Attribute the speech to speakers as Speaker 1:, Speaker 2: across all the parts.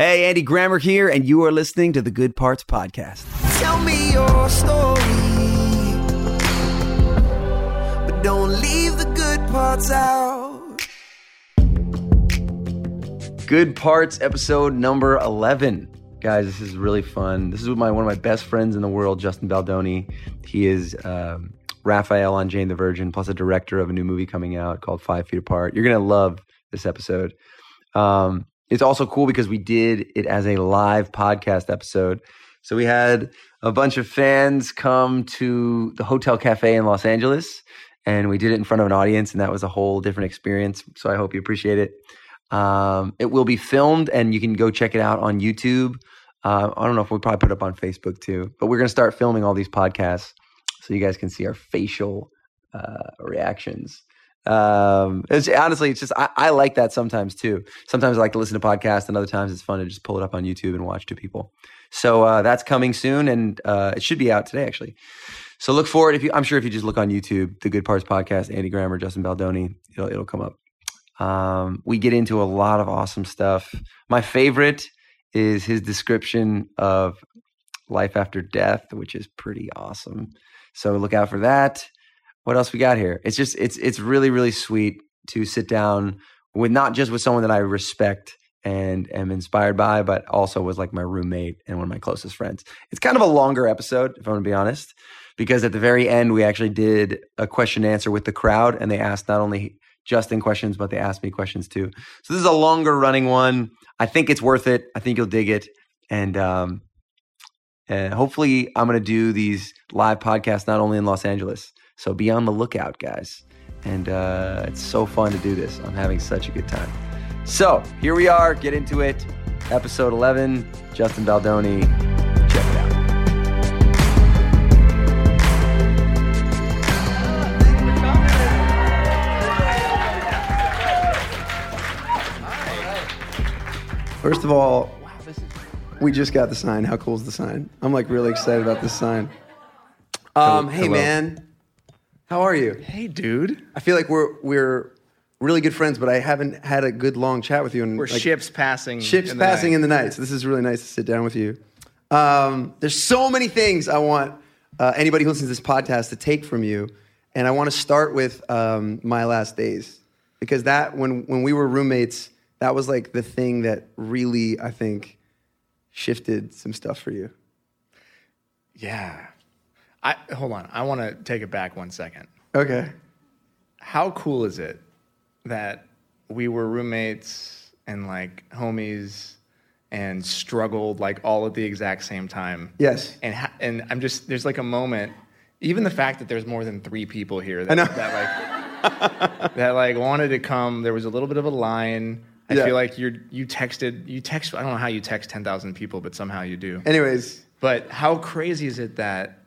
Speaker 1: Hey, Andy Grammer here, and you are listening to the Good Parts Podcast.
Speaker 2: Tell me your story, but don't leave the good parts out.
Speaker 1: Good Parts, episode number 11. Guys, this is really fun. This is with my one of my best friends in the world, Justin Baldoni. He is um, Rafael on Jane the Virgin, plus a director of a new movie coming out called Five Feet Apart. You're going to love this episode. Um, it's also cool because we did it as a live podcast episode. So we had a bunch of fans come to the Hotel Cafe in Los Angeles, and we did it in front of an audience, and that was a whole different experience. So I hope you appreciate it. Um, it will be filmed, and you can go check it out on YouTube. Uh, I don't know if we'll probably put it up on Facebook too, but we're going to start filming all these podcasts so you guys can see our facial uh, reactions. Um, it's honestly, it's just I, I like that sometimes too. Sometimes I like to listen to podcasts, and other times it's fun to just pull it up on YouTube and watch two people. So uh, that's coming soon, and uh, it should be out today actually. So look forward. If you, I'm sure if you just look on YouTube, the Good Parts Podcast, Andy Grammer, Justin Baldoni, it'll it'll come up. Um, we get into a lot of awesome stuff. My favorite is his description of life after death, which is pretty awesome. So look out for that. What else we got here? It's just it's it's really really sweet to sit down with not just with someone that I respect and am inspired by, but also was like my roommate and one of my closest friends. It's kind of a longer episode, if I'm gonna be honest, because at the very end we actually did a question and answer with the crowd, and they asked not only Justin questions, but they asked me questions too. So this is a longer running one. I think it's worth it. I think you'll dig it, and um, and hopefully I'm gonna do these live podcasts not only in Los Angeles. So be on the lookout, guys. And uh, it's so fun to do this. I'm having such a good time. So here we are. Get into it. Episode 11. Justin Baldoni. Check it out.
Speaker 3: First of all, we just got the sign. How cool is the sign? I'm like really excited about this sign. Um, hey
Speaker 4: hello.
Speaker 3: man, how are you?
Speaker 4: Hey, dude.
Speaker 3: I feel like we're we're really good friends, but I haven't had a good long chat with you. And
Speaker 4: We're
Speaker 3: like,
Speaker 4: ships passing.
Speaker 3: ships
Speaker 4: in the
Speaker 3: passing
Speaker 4: night.
Speaker 3: in the night. So this is really nice to sit down with you. Um, there's so many things I want uh, anybody who listens to this podcast to take from you, and I want to start with um, my last days because that when when we were roommates, that was like the thing that really I think shifted some stuff for you.
Speaker 4: Yeah. I hold on. I want to take it back one second.
Speaker 3: Okay.
Speaker 4: How cool is it that we were roommates and like homies and struggled like all at the exact same time?
Speaker 3: Yes.
Speaker 4: And ha- and I'm just there's like a moment. Even the fact that there's more than three people here that, that like that like wanted to come. There was a little bit of a line. I
Speaker 3: Yeah.
Speaker 4: feel like you're you texted you text. I don't know how you text ten thousand people, but somehow you do.
Speaker 3: Anyways,
Speaker 4: But how crazy is it that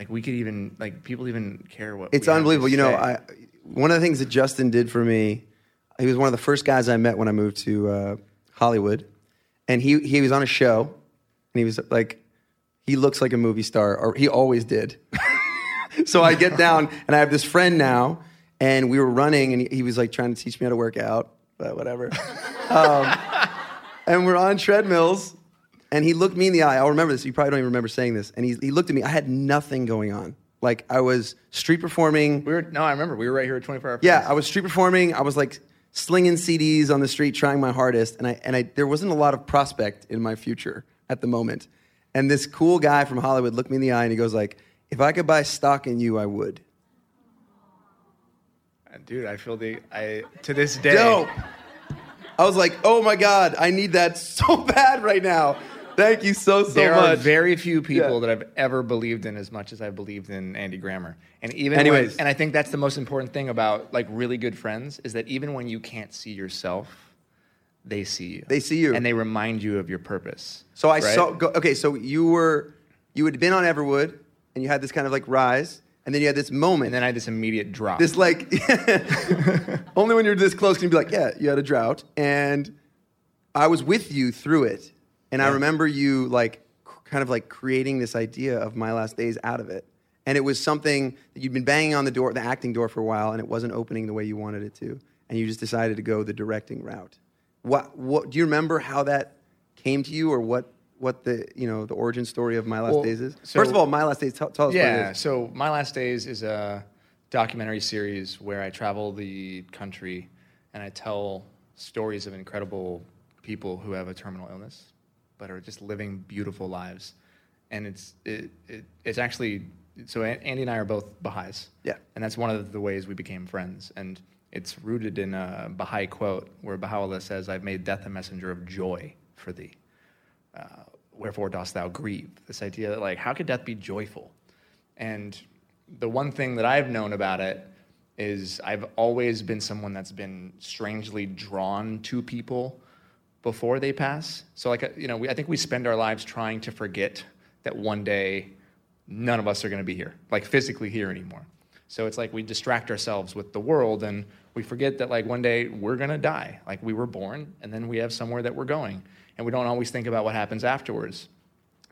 Speaker 4: like we could even like people even care what
Speaker 3: It's
Speaker 4: we have to
Speaker 3: unbelievable. You know. I one of the things that Justin did for me, he was one of the first guys I met when I moved to uh, Hollywood, and he he was on a show, and he was like, he looks like a movie star, or he always did. so I get down, and I have this friend now, and we were running, and he, he was like trying to teach me how to work out, but whatever. um, and we're on treadmills, and he looked me in the eye. I'll remember this. You probably don't even remember saying this. And he, he looked at me. I had nothing going on. Like I was street performing.
Speaker 4: we were no, I remember we were right here at 24 hour.
Speaker 3: Yeah, I was street performing. I was like slinging CDs on the street, trying my hardest, and I and I there wasn't a lot of prospect in my future at the moment. And this cool guy from Hollywood looked me in the eye and he goes like, "If I could buy stock in you, I would."
Speaker 4: Uh, dude. I feel the I to this day.
Speaker 3: Dope. I was like, "Oh my god, I need that so bad right now." Thank you so so
Speaker 4: there
Speaker 3: much.
Speaker 4: There are very few people
Speaker 3: Yeah.
Speaker 4: that I've ever believed in as much as I believed in Andy Grammer. And even
Speaker 3: Anyways.
Speaker 4: when, and I think that's the most important thing about like really good friends is that even when you can't see yourself, they see you.
Speaker 3: They see you.
Speaker 4: and they remind you of your purpose.
Speaker 3: So I
Speaker 4: right?
Speaker 3: saw. Go, okay, so you were you had been on Everwood, and you had this kind of like rise, and then you had this moment,
Speaker 4: and then I had this immediate drop.
Speaker 3: this like only when you're this close can you be like, yeah, you had a drought, and I was with you through it, and I remember you like kind of like creating this idea of my last days out of it, and it was something that you'd been banging on the door, the acting door for a while, and it wasn't opening the way you wanted it to, and you just decided to go the directing route. What what do you remember how that came to you or what what the you know the origin story of My Last
Speaker 4: Well,
Speaker 3: Days is?
Speaker 4: so-
Speaker 3: First of all, My Last Days. Tell, tell us
Speaker 4: Yeah. So My Last Days is a documentary series where I travel the country and I tell stories of incredible people who have a terminal illness, but are just living beautiful lives. And it's it, it it's actually so Andy and I are both Baha'is.
Speaker 3: Yeah.
Speaker 4: And that's one of the ways we became friends. And it's rooted in a Baha'i quote where Baha'u'llah says, "I've made death a messenger of joy for thee." uh, wherefore dost thou grieve? This idea that, like, how could death be joyful? And the one thing that I've known about it is I've always been someone that's been strangely drawn to people before they pass. So, like, you know, we, I think we spend our lives trying to forget that one day none of us are going to be here, like physically here anymore. So it's like we distract ourselves with the world and we forget that like one day we're going to die. Like we were born and then we have somewhere that we're going. And we don't always think about what happens afterwards.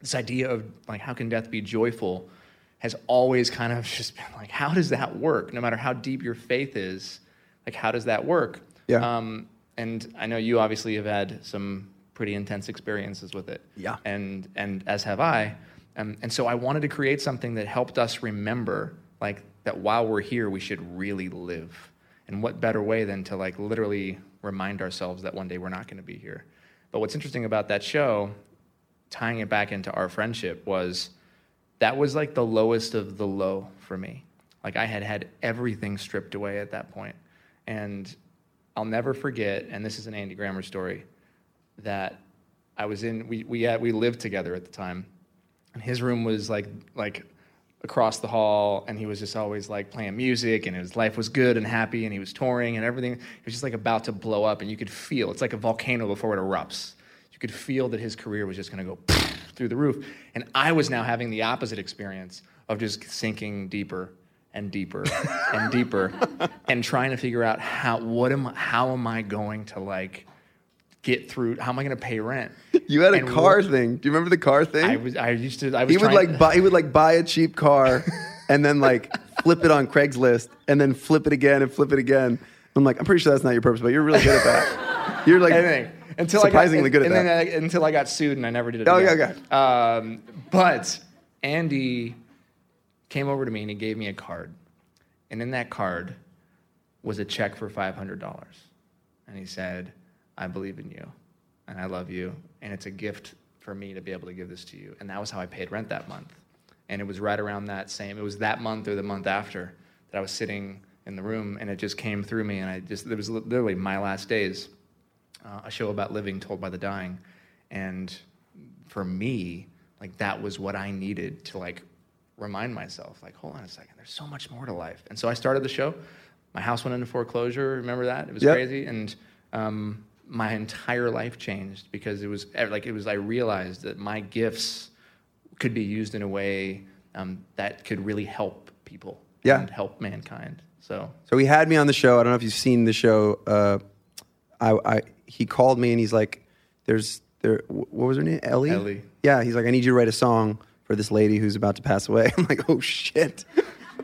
Speaker 4: This idea of like how can death be joyful has always kind of just been like how does that work? No matter how deep your faith is, like how does that work?
Speaker 3: Yeah.
Speaker 4: Um, and I know you obviously have had some pretty intense experiences with it.
Speaker 3: Yeah.
Speaker 4: And and as have I. Um, and so I wanted to create something that helped us remember, like that while we're here, we should really live. And what better way than to like literally remind ourselves that one day we're not going to be here. But what's interesting about that show, tying it back into our friendship, was that was like the lowest of the low for me. Like I had had everything stripped away at that point. And I'll never forget, and this is an Andy Grammer story, that I was in, we, we, had, we lived together at the time. And his room was like, like across the hall, and he was just always like playing music, and his life was good and happy, and he was touring and everything. It was just like about to blow up, and you could feel it's like a volcano before it erupts. You could feel that his career was just to go through the roof. And I was now having the opposite experience of just sinking deeper and deeper and deeper and trying to figure out how what am how am I going to like get through how am I going to pay rent?
Speaker 3: You had a
Speaker 4: And
Speaker 3: car
Speaker 4: what-
Speaker 3: thing. Do you remember the car thing?
Speaker 4: I was I used to I was
Speaker 3: he would like buy he would like buy a cheap car and then like flip it on Craigslist and then flip it again and flip it again. I'm like, I'm pretty sure that's not your purpose, but you're really good at that. You're like
Speaker 4: anything until
Speaker 3: surprisingly
Speaker 4: I got,
Speaker 3: good at
Speaker 4: and
Speaker 3: that.
Speaker 4: Then I, until I got sued and I never did it.
Speaker 3: Oh,
Speaker 4: again.
Speaker 3: okay, okay.
Speaker 4: Um, but Andy came over to me and he gave me a card, and in that card was a check for five hundred dollars, and he said, "I believe in you, and I love you, and it's a gift for me to be able to give this to you." And that was how I paid rent that month, and it was right around that same. It was that month or the month after that I was sitting in the room, and it just came through me, and I just it was literally my last days uh, a show about living told by the dying and for me like that was what i needed to like remind myself like hold on a second there's so much more to life and so i started the show my house went into foreclosure remember that it was
Speaker 3: Yep.
Speaker 4: crazy and um, my entire life changed because it was like it was i realized that my gifts could be used in a way um, that could really help people
Speaker 3: Yeah.
Speaker 4: and help mankind so
Speaker 3: So he had me on the show. I don't know if you've seen the show. Uh, I, I he called me and he's like, "There's there. What was her name? Ellie.
Speaker 4: Ellie.
Speaker 3: Yeah. He's like, I need you to write a song for this lady who's about to pass away. I'm like, oh shit.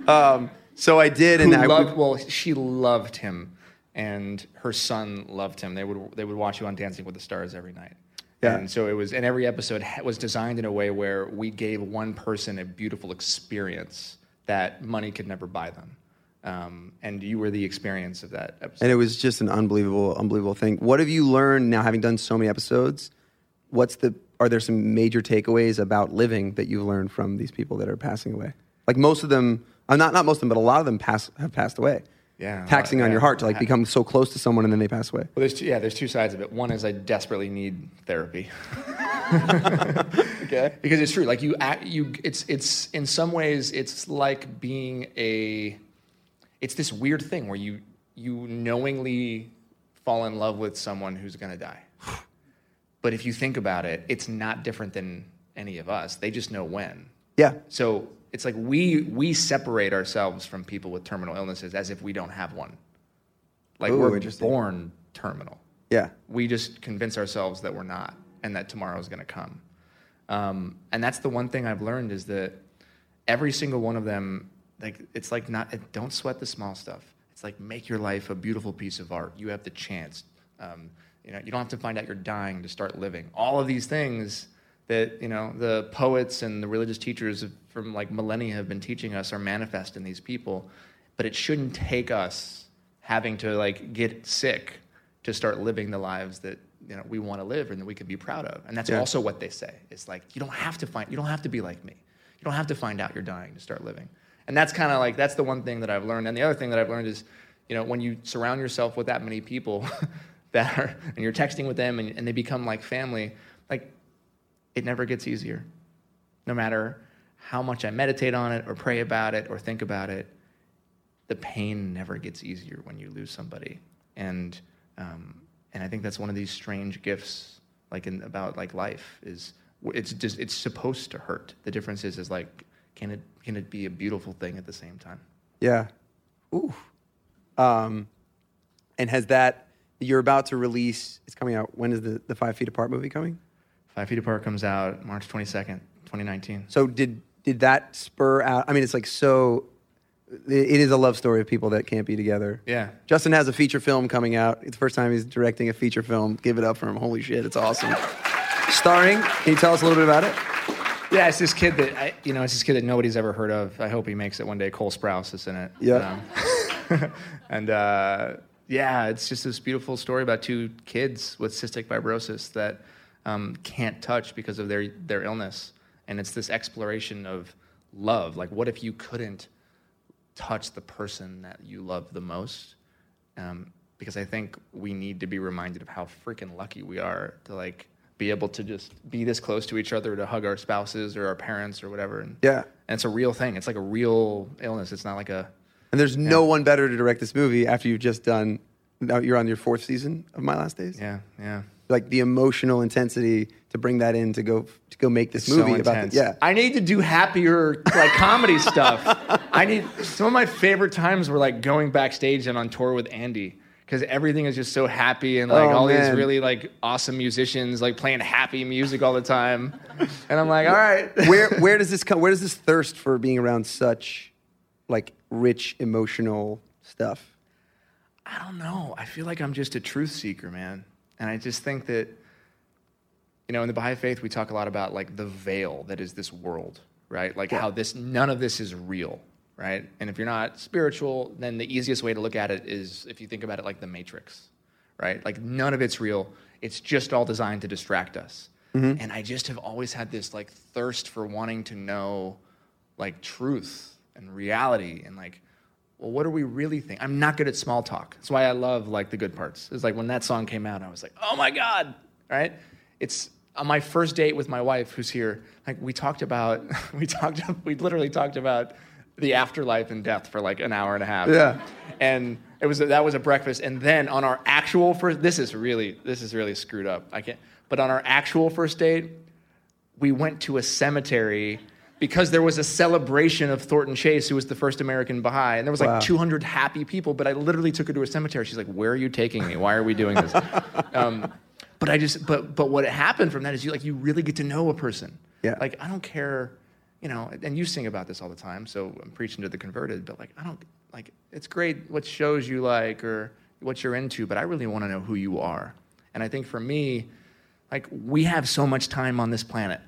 Speaker 3: Um, so I did, and I
Speaker 4: loved, well, she loved him, and her son loved him. They would they would watch you on Dancing with the Stars every night.
Speaker 3: Yeah.
Speaker 4: And so it was, and every episode was designed in a way where we gave one person a beautiful experience that money could never buy them. Um, and you were the experience of that episode.
Speaker 3: and it was just an unbelievable, unbelievable thing. What have you learned now, having done so many episodes? What's the? Are there some major takeaways about living that you've learned from these people that are passing away? Like most of them, uh, not not most of them, but a lot of them pass have passed away.
Speaker 4: Yeah,
Speaker 3: taxing
Speaker 4: uh,
Speaker 3: on your heart to like become so close to someone and then they pass away.
Speaker 4: Well, there's two, yeah, there's two sides of it. One is I desperately need therapy.
Speaker 3: Okay.
Speaker 4: because it's true. Like you, act, you, it's it's in some ways it's like being a, it's this weird thing where you you knowingly fall in love with someone who's gonna die. But if you think about it, it's not different than any of us. They just know when.
Speaker 3: Yeah.
Speaker 4: So it's like we we separate ourselves from people with terminal illnesses as if we don't have one. Like
Speaker 3: Ooh,
Speaker 4: we're born terminal.
Speaker 3: Yeah.
Speaker 4: We just convince ourselves that we're not, and that tomorrow is going to come. Um, and that's the one thing I've learned is that every single one of them, like it's like not. Don't sweat the small stuff. It's like make your life a beautiful piece of art. You have the chance. Um, You know, you don't have to find out you're dying to start living. All of these things that you know the poets and the religious teachers from like millennia have been teaching us are manifest in these people, but it shouldn't take us having to like get sick to start living the lives that you know we want to live and that we can be proud of. And that's
Speaker 3: Yeah.
Speaker 4: also what they say. It's like you don't have to find you don't have to be like me. You don't have to find out you're dying to start living. And that's kind of like that's the one thing that I've learned. And the other thing that I've learned is, you know, when you surround yourself with that many people that are and you're texting with them and, and they become like family, like it never gets easier. No matter how much I meditate on it or pray about it or think about it, the pain never gets easier when you lose somebody. And um, and I think that's one of these strange gifts, like in about like life, is it's just it's supposed to hurt. The difference is is like can it can it be a beautiful thing at the same time?
Speaker 3: Yeah. Ooh. Um, and has that you're about to release? It's coming out. When is the the Five Feet Apart movie coming?
Speaker 4: Five Feet Apart comes out March twenty second, twenty nineteen.
Speaker 3: So did did that spur out? I mean, it's like so. It is a love story of people that can't be together.
Speaker 4: Yeah.
Speaker 3: Justin has a feature film coming out. It's the first time he's directing a feature film. Give it up for him. Holy shit, it's awesome. Starring. Can you tell us a little bit about it?
Speaker 4: Yeah, it's this kid that I, you know, it's this kid that nobody's ever heard of. I hope he makes it one day. Cole Sprouse is in it.
Speaker 3: Yeah.
Speaker 4: Um, and uh, yeah, it's just this beautiful story about two kids with cystic fibrosis that um, can't touch because of their their illness, and it's this exploration of love. Like, what if you couldn't touch the person that you love the most? Um, because I think we need to be reminded of how freaking lucky we are to like be able to just be this close to each other to hug our spouses or our parents or whatever. And,
Speaker 3: Yeah.
Speaker 4: and it's a real thing. It's like a real illness. It's not like a
Speaker 3: And there's no one better to direct this movie after you've just done. Now you're on your fourth season of My Last Days.
Speaker 4: yeah, yeah.
Speaker 3: Like the emotional intensity to bring that in to go to go make this movie
Speaker 4: so
Speaker 3: about
Speaker 4: intense.
Speaker 3: the, yeah.
Speaker 4: I need to do happier like comedy stuff. I need some of my favorite times were like going backstage and on tour with Andy because everything is just so happy and like
Speaker 3: Oh,
Speaker 4: all
Speaker 3: man.
Speaker 4: these really like awesome musicians like playing happy music all the time. And I'm like, all right.
Speaker 3: where where does this come? Where does this thirst for being around such like rich emotional stuff?
Speaker 4: I don't know. I feel like I'm just a truth seeker, man. And I just think that, you know, in the Baha'i faith, we talk a lot about like the veil that is this world, right? Like how this, none of this is real, right? And if you're not spiritual, then the easiest way to look at it is if you think about it like the Matrix, right? Like none of it's real. It's just all designed to distract us. Mm-hmm. And I just have always had this like thirst for wanting to know like truth and reality and like well, what do we really think? I'm not good at small talk. That's why I love like the good parts. It's like when that song came out, I was like, oh my God, right? It's on my first date with my wife, who's here. Like we talked about, we talked, we literally talked about the afterlife and death for like an hour and a half.
Speaker 3: Yeah.
Speaker 4: And it was that was a breakfast, and then on our actual first, this is really this is really screwed up. I can't. But on our actual first date, we went to a cemetery because there was a celebration of Thornton Chase, who was the first American Baha'i, and there was like
Speaker 3: Wow.
Speaker 4: 200 happy people. But I literally took her to a cemetery. She's like, "Where are you taking me? Why are we doing this?" um, but I just, but but what happened from that is you like you really get to know a person.
Speaker 3: Yeah.
Speaker 4: Like I don't care, you know. And you sing about this all the time, so I'm preaching to the converted. But like I don't like it's great what shows you like or what you're into, but I really want to know who you are. And I think for me, like we have so much time on this planet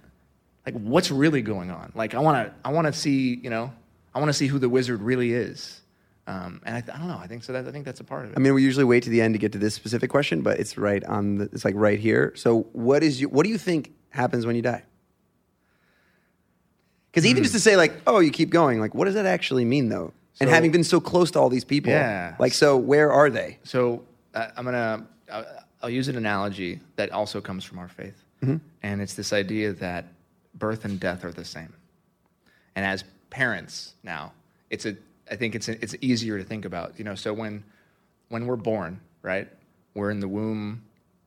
Speaker 4: like what's really going on like i want to i want to see you know i want to see who the wizard really is um, and I, th- I don't know i think so that, i think that's a part of it
Speaker 3: I mean, we usually wait to the end to get to this specific question, but it's right on the, it's like right here. So, what is you, what do you think happens when you die? Because even just to say like, oh, you keep going, like, what does that actually mean though? and having been so close to all these people,
Speaker 4: Yeah.
Speaker 3: like, so where are they?
Speaker 4: so uh, i'm gonna I'll, I'll use an analogy that also comes from our faith and it's this idea that birth and death are the same. And as parents now it's a i think it's a, it's easier to think about you know so when when we're born right we're in the womb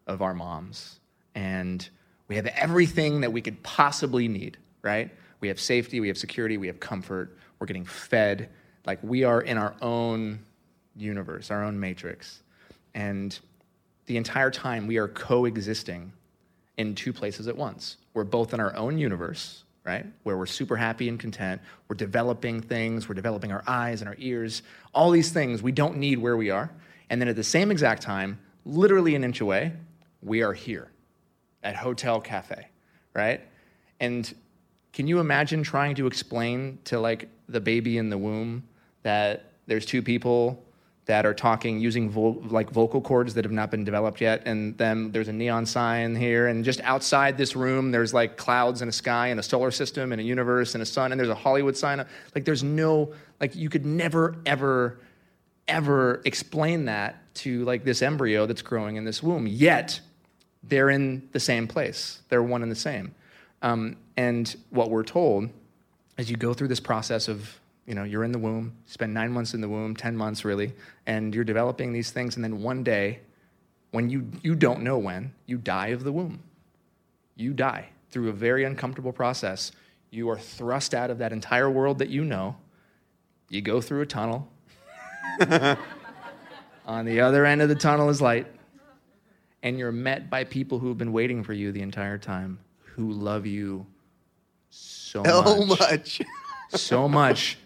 Speaker 4: of our moms and we have everything that we could possibly need right? We have safety we have security we have comfort we're getting fed. Like we are in our own universe our own matrix. And the entire time we are coexisting in two places at once. We're both in our own universe, right? Where we're super happy and content. We're developing things, we're developing our eyes and our ears, all these things we don't need where we are. And then at the same exact time, literally an inch away, we are here at Hotel Cafe, right? And can you imagine trying to explain to like the baby in the womb that there's two people that are talking using vo- like vocal cords that have not been developed yet. And then there's a neon sign here. And just outside this room there's like clouds and a sky and a solar system and a universe and a sun. And there's a hollywood sign. Like there's no like you could never ever ever explain that to like this embryo that's growing in this womb. Yet they're in the same place. They're one and the same. Um, and what we're told as you go through this process of you know you're in the womb spend nine months in the womb 10 months really and you're developing these things and then one day when you you don't know when you die of the womb. You die through a very uncomfortable process. You are thrust out of that entire world that you know. You go through a tunnel. On the other end of the tunnel is light. And you're met by people who've been waiting for you the entire time who love you so
Speaker 3: So
Speaker 4: much.
Speaker 3: much.
Speaker 4: so much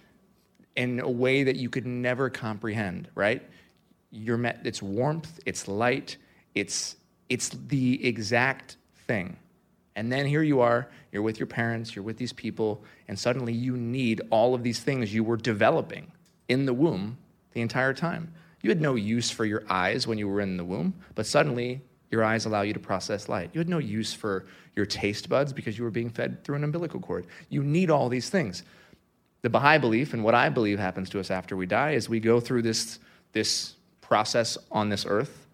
Speaker 4: in a way that you could never comprehend, right? You're met it's warmth, it's light, it's it's the exact thing. And then here you are, you're with your parents, you're with these people, and suddenly you need all of these things you were developing in the womb the entire time. You had no use for your eyes when you were in the womb, but suddenly your eyes allow you to process light. You had no use for your taste buds because you were being fed through an umbilical cord. You need all these things. The Baha'i belief and what I believe happens to us after we die is we go through this, this process on this earth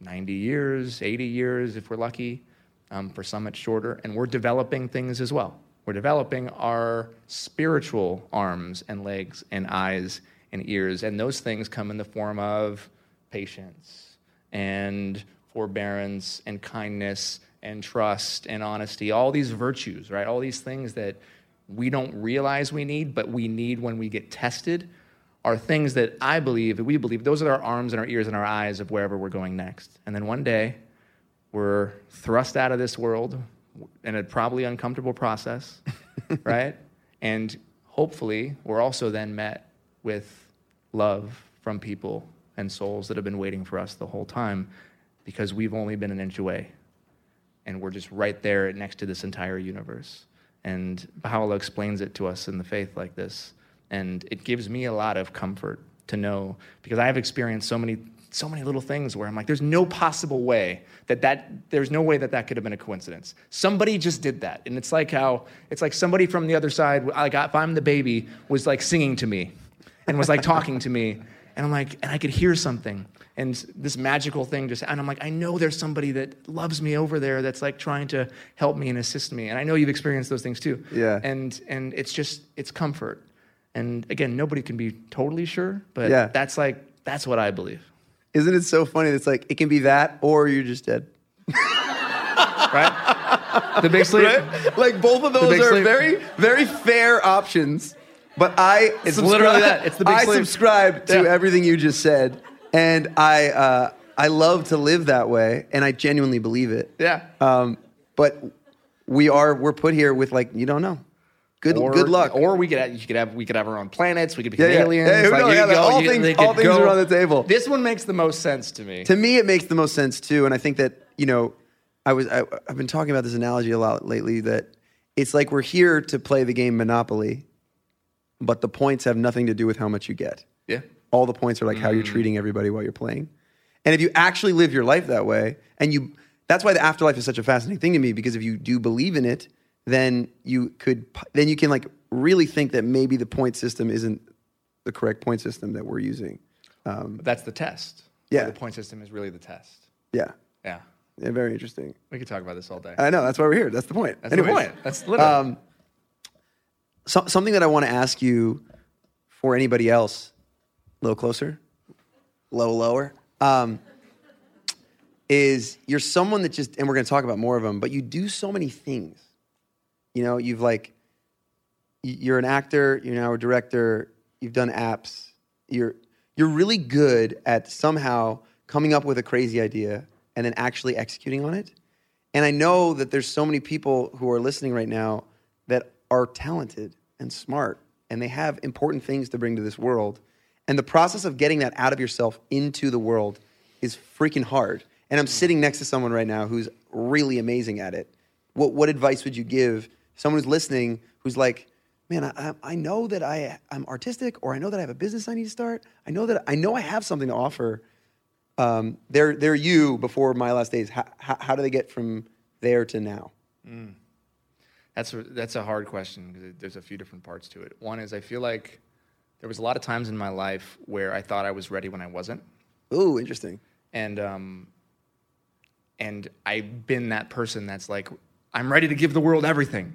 Speaker 4: 90 years, 80 years if we're lucky. Um, for some, it's shorter. And we're developing things as well. We're developing our spiritual arms and legs and eyes and ears. And those things come in the form of patience and forbearance and kindness and trust and honesty, all these virtues, right? All these things that we don't realize we need, but we need when we get tested, are things that I believe, that we believe, those are our arms and our ears and our eyes of wherever we're going next. And then one day, we're thrust out of this world in a probably uncomfortable process, right? And hopefully, we're also then met with love from people and souls that have been waiting for us the whole time because we've only been an inch away and we're just right there next to this entire universe. And Baha'u'llah explains it to us in the faith like this. And it gives me a lot of comfort to know because I have experienced so many so many little things where I'm like, there's no possible way that that there's no way that that could have been a coincidence. Somebody just did that, and it's like how it's like somebody from the other side, like if I'm the baby, was like singing to me, and was like talking to me, and I'm like, and I could hear something, and this magical thing just, and I'm like, I know there's somebody that loves me over there that's like trying to help me and assist me, and I know you've experienced those things too.
Speaker 3: Yeah.
Speaker 4: And and it's just it's comfort, and again, nobody can be totally sure, but
Speaker 3: Yeah.
Speaker 4: that's like that's what I believe.
Speaker 3: Isn't it so funny? It's like it can be that or you're just dead.
Speaker 4: right? The big sleep.
Speaker 3: Right? Like both of those are
Speaker 4: sleep.
Speaker 3: very, very fair options. But I
Speaker 4: It's literally that. It's the big
Speaker 3: I
Speaker 4: sleep.
Speaker 3: subscribe to
Speaker 4: Yeah.
Speaker 3: everything you just said, and I uh, I love to live that way, and I genuinely believe it.
Speaker 4: Yeah.
Speaker 3: Um, but we are we're put here with like you don't know. Good
Speaker 4: Or,
Speaker 3: good luck.
Speaker 4: Or we could have, you could have we could have our own planets. We could become
Speaker 3: Yeah, yeah.
Speaker 4: aliens.
Speaker 3: Who
Speaker 4: like,
Speaker 3: knows? Yeah,
Speaker 4: go-
Speaker 3: all
Speaker 4: you-
Speaker 3: things- all things
Speaker 4: go-
Speaker 3: are on the table.
Speaker 4: This one makes the most sense to me.
Speaker 3: to me, it makes the most sense too, and I think that you know, I was I, I've been talking about this analogy a lot lately. That it's like we're here to play the game Monopoly, but the points have nothing to do with how much you get.
Speaker 4: yeah.
Speaker 3: All the points are like how you're treating everybody while you're playing. And if you actually live your life that way, and you, that's why the afterlife is such a fascinating thing to me because if you do believe in it, then you could, then you can like really think that maybe the point system isn't the correct point system that we're using. Um,
Speaker 4: that's the test.
Speaker 3: Yeah.
Speaker 4: The point system is really the test.
Speaker 3: yeah.
Speaker 4: Yeah.
Speaker 3: yeah, very interesting.
Speaker 4: We could talk about this all day.
Speaker 3: I know that's why we're here. That's the point.
Speaker 4: That's
Speaker 3: Anyways,
Speaker 4: the point. That's literally.
Speaker 3: Um, so, something that I want to ask you for anybody else, a little closer, a little lower, um, is you're someone that just, and we're going to talk about more of them, but you do so many things. You know, you've like, you're an actor, you're now a director, you've done apps, you're, you're really good at somehow coming up with a crazy idea and then actually executing on it. And I know that there's so many people who are listening right now are talented and smart and they have important things to bring to this world. And the process of getting that out of yourself into the world is freaking hard. and I'm sitting next to someone right now who's really amazing at it, what what advice would you give someone who's listening who's like, man, I, I- know that I I'm artistic, or I know that I have a business I need to start. I know that I know I have something to offer. Um, they're they're you before my last days. How, how, how do they get from there to now?
Speaker 4: That's a, that's a hard question because there's a few different parts to it. One is I feel like there was a lot of times in my life where I thought I was ready when I wasn't,
Speaker 3: Ooh, interesting.
Speaker 4: and um, and I've been that person that's like I'm ready to give the world everything,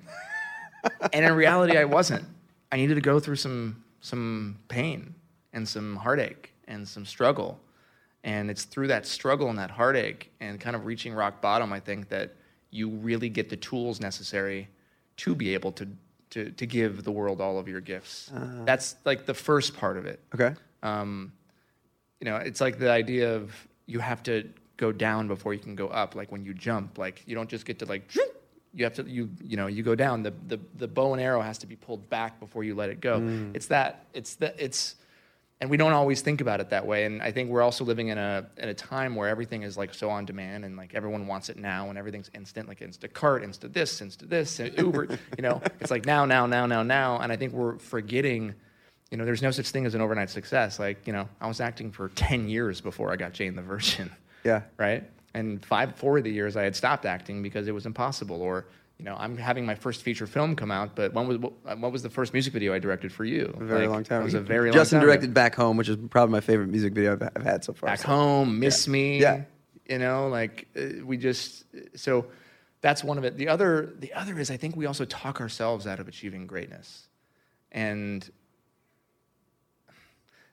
Speaker 4: and in reality I wasn't. I needed to go through some some pain and some heartache and some struggle, and it's through that struggle and that heartache and kind of reaching rock bottom I think that you really get the tools necessary to be able to to, to give the world all of your gifts. That's like the first part of it
Speaker 3: Okay.
Speaker 4: um, you know, it's like the idea of you have to go down before you can go up. Like when you jump, like you don't just get to like, you have to, you, you know, you go down. The, the, the bow and arrow has to be pulled back before you let it go. It's that, it's that, it's, and we don't always think about it that way. And I think we're also living in a, in a time where everything is like so on demand and like everyone wants it now and everything's instant, like Instacart, Insta this, Insta this, and Uber, you know, it's like now, now, now, now, now. And I think we're forgetting, you know, there's no such thing as an overnight success. Like, you know, I was acting for 10 years before I got Jane the Virgin.
Speaker 3: Yeah.
Speaker 4: Right. And five, four of the years I had stopped acting because it was impossible. Or, you know, I'm having my first feature film come out, but when was, what was the first music video I directed for you?
Speaker 3: A very
Speaker 4: Like,
Speaker 3: long time.
Speaker 4: It was a very
Speaker 3: Justin
Speaker 4: long time ago.
Speaker 3: directed Back Home, which is probably my favorite music video I've, I've had so far.
Speaker 4: back
Speaker 3: So-
Speaker 4: home, miss me.
Speaker 3: Yeah.
Speaker 4: You know, like uh, we just so that's one of it. The other the other is I think we also talk ourselves out of achieving greatness. And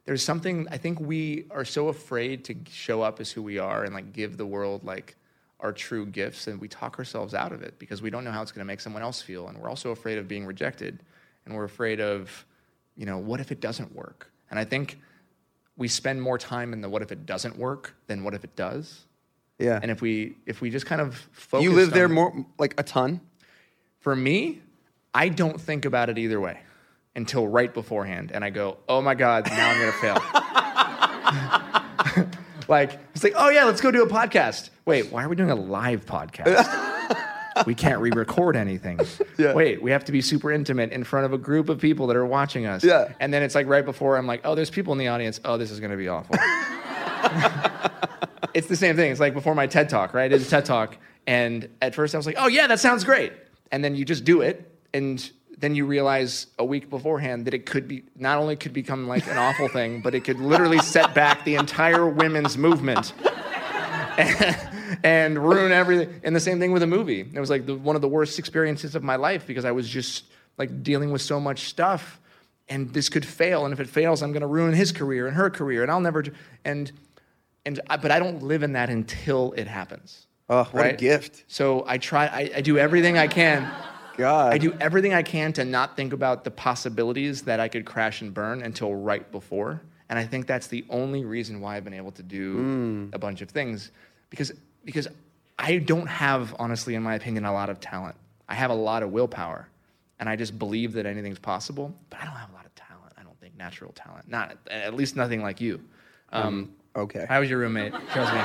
Speaker 4: there's something I think we are so afraid to show up as who we are and like give the world like our true gifts and we talk ourselves out of it because we don't know how it's going to make someone else feel. And we're also afraid of being rejected. And we're afraid of you know what if it doesn't work? And i think we spend more time in the what if it doesn't work than what if it does.
Speaker 3: Yeah.
Speaker 4: and if we if we just kind of focus
Speaker 3: you live there more like a ton.
Speaker 4: for me i don't think about it either way until right beforehand. And i go oh my god now i'm gonna fail like it's like oh yeah let's go do a podcast wait why are we doing a live podcast we can't re-record anything
Speaker 3: Yeah.
Speaker 4: wait we have to be super intimate in front of a group of people that are watching us
Speaker 3: Yeah.
Speaker 4: and then it's like right before i'm like oh there's people in the audience oh this is gonna be awful it's the same thing. It's like before my TED talk, right? It's a TED talk. And at first I was like, oh, yeah, that sounds great. And then you just do it. And then you realize a week beforehand that it could be, not only could become like an awful thing, but it could literally set back the entire women's movement and, and ruin everything. And the same thing with a movie. It was like the, one of the worst experiences of my life because I was just like dealing with so much stuff. And this could fail. And if it fails, I'm going to ruin his career and her career. And I'll never, do, and, and I, but I don't live in that until it happens.
Speaker 3: Oh, what a gift.
Speaker 4: So I try. I, I do everything I can.
Speaker 3: God.
Speaker 4: I do everything I can to not think about the possibilities that I could crash and burn until right before. And I think that's the only reason why I've been able to do a bunch of things because because I don't have honestly in my opinion a lot of talent. I have a lot of willpower and I just believe that anything's possible, but I don't have a lot of talent. I don't think natural talent. Not at least nothing like you. Um,
Speaker 3: Okay.
Speaker 4: how was your roommate? Trust me.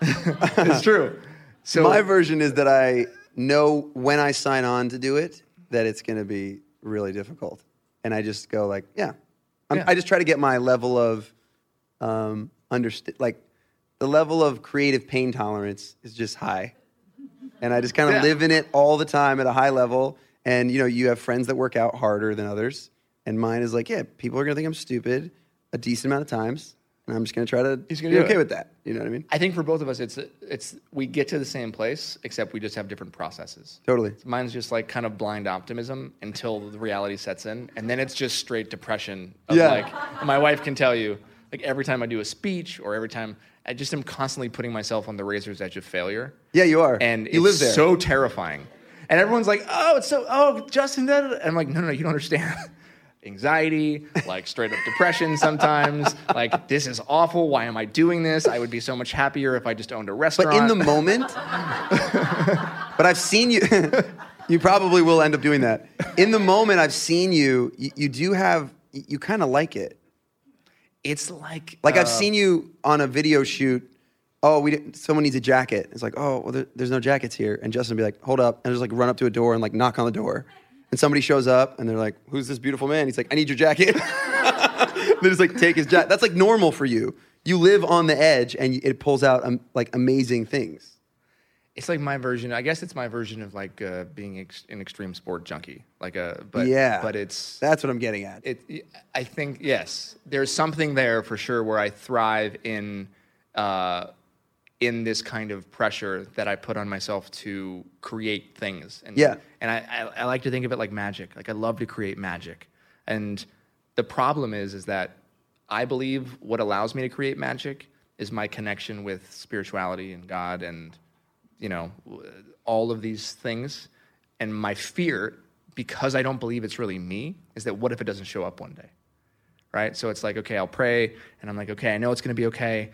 Speaker 4: it's true. So
Speaker 3: My version is that I know when I sign on to do it that it's going to be really difficult, and I just go like, yeah. I'm,
Speaker 4: Yeah.
Speaker 3: I just try to get my level of um, understand, like the level of creative pain tolerance is just high, and I just kind of
Speaker 4: Yeah.
Speaker 3: live in it all the time at a high level. And you know, you have friends that work out harder than others, and mine is like, yeah, people are going to think I'm stupid a decent amount of times, and I'm just going to try to
Speaker 4: He's gonna do
Speaker 3: okay
Speaker 4: it.
Speaker 3: with that. You know what I mean?
Speaker 4: I think for both of us, it's it's we get to the same place, except we just have different processes.
Speaker 3: Totally.
Speaker 4: Mine's just like kind of blind optimism until the reality sets in, and then it's just straight depression. Of
Speaker 3: Yeah.
Speaker 4: Like my wife can tell you, like every time I do a speech or every time I just am constantly putting myself on the razor's edge of failure.
Speaker 3: Yeah, you are.
Speaker 4: and
Speaker 3: you
Speaker 4: it's
Speaker 3: live there.
Speaker 4: so terrifying. And everyone's like, "Oh, it's so oh, Justin." Da, da, da." And I'm like, "No, no, no, you don't understand." Anxiety, like straight up depression sometimes. like this is awful. Why am I doing this? I would be so much happier if I just owned a restaurant.
Speaker 3: But in the moment, but I've seen you. you probably will end up doing that. In the moment, I've seen you. You, you do have. You, you kind of like it.
Speaker 4: it's like
Speaker 3: Like
Speaker 4: uh,
Speaker 3: I've seen you on a video shoot oh, we didn't, someone needs a jacket. It's like, oh, well, there, there's no jackets here. And Justin would be like, hold up, and just like run up to a door and like knock on the door. And somebody shows up and they're like, who's this beautiful man? He's like, I need your jacket. they just like take his jacket. That's like normal for you. You live on the edge and it pulls out um, like amazing things.
Speaker 4: It's like my version. I guess it's my version of like uh, being ex- an extreme sport junkie. Like a, but
Speaker 3: yeah.
Speaker 4: but it's
Speaker 3: That's what I'm getting at.
Speaker 4: it. I think yes, there's something there for sure where I thrive in, uh, in this kind of pressure that I put on myself to create things. And
Speaker 3: Yeah.
Speaker 4: and I, I I like to think of it like magic. Like I love to create magic, and the problem is is that I believe what allows me to create magic is my connection with spirituality and God and you know all of these things and my fear because i don't believe it's really me is that what if it doesn't show up one day right so it's like okay i'll pray and i'm like okay i know it's going to be okay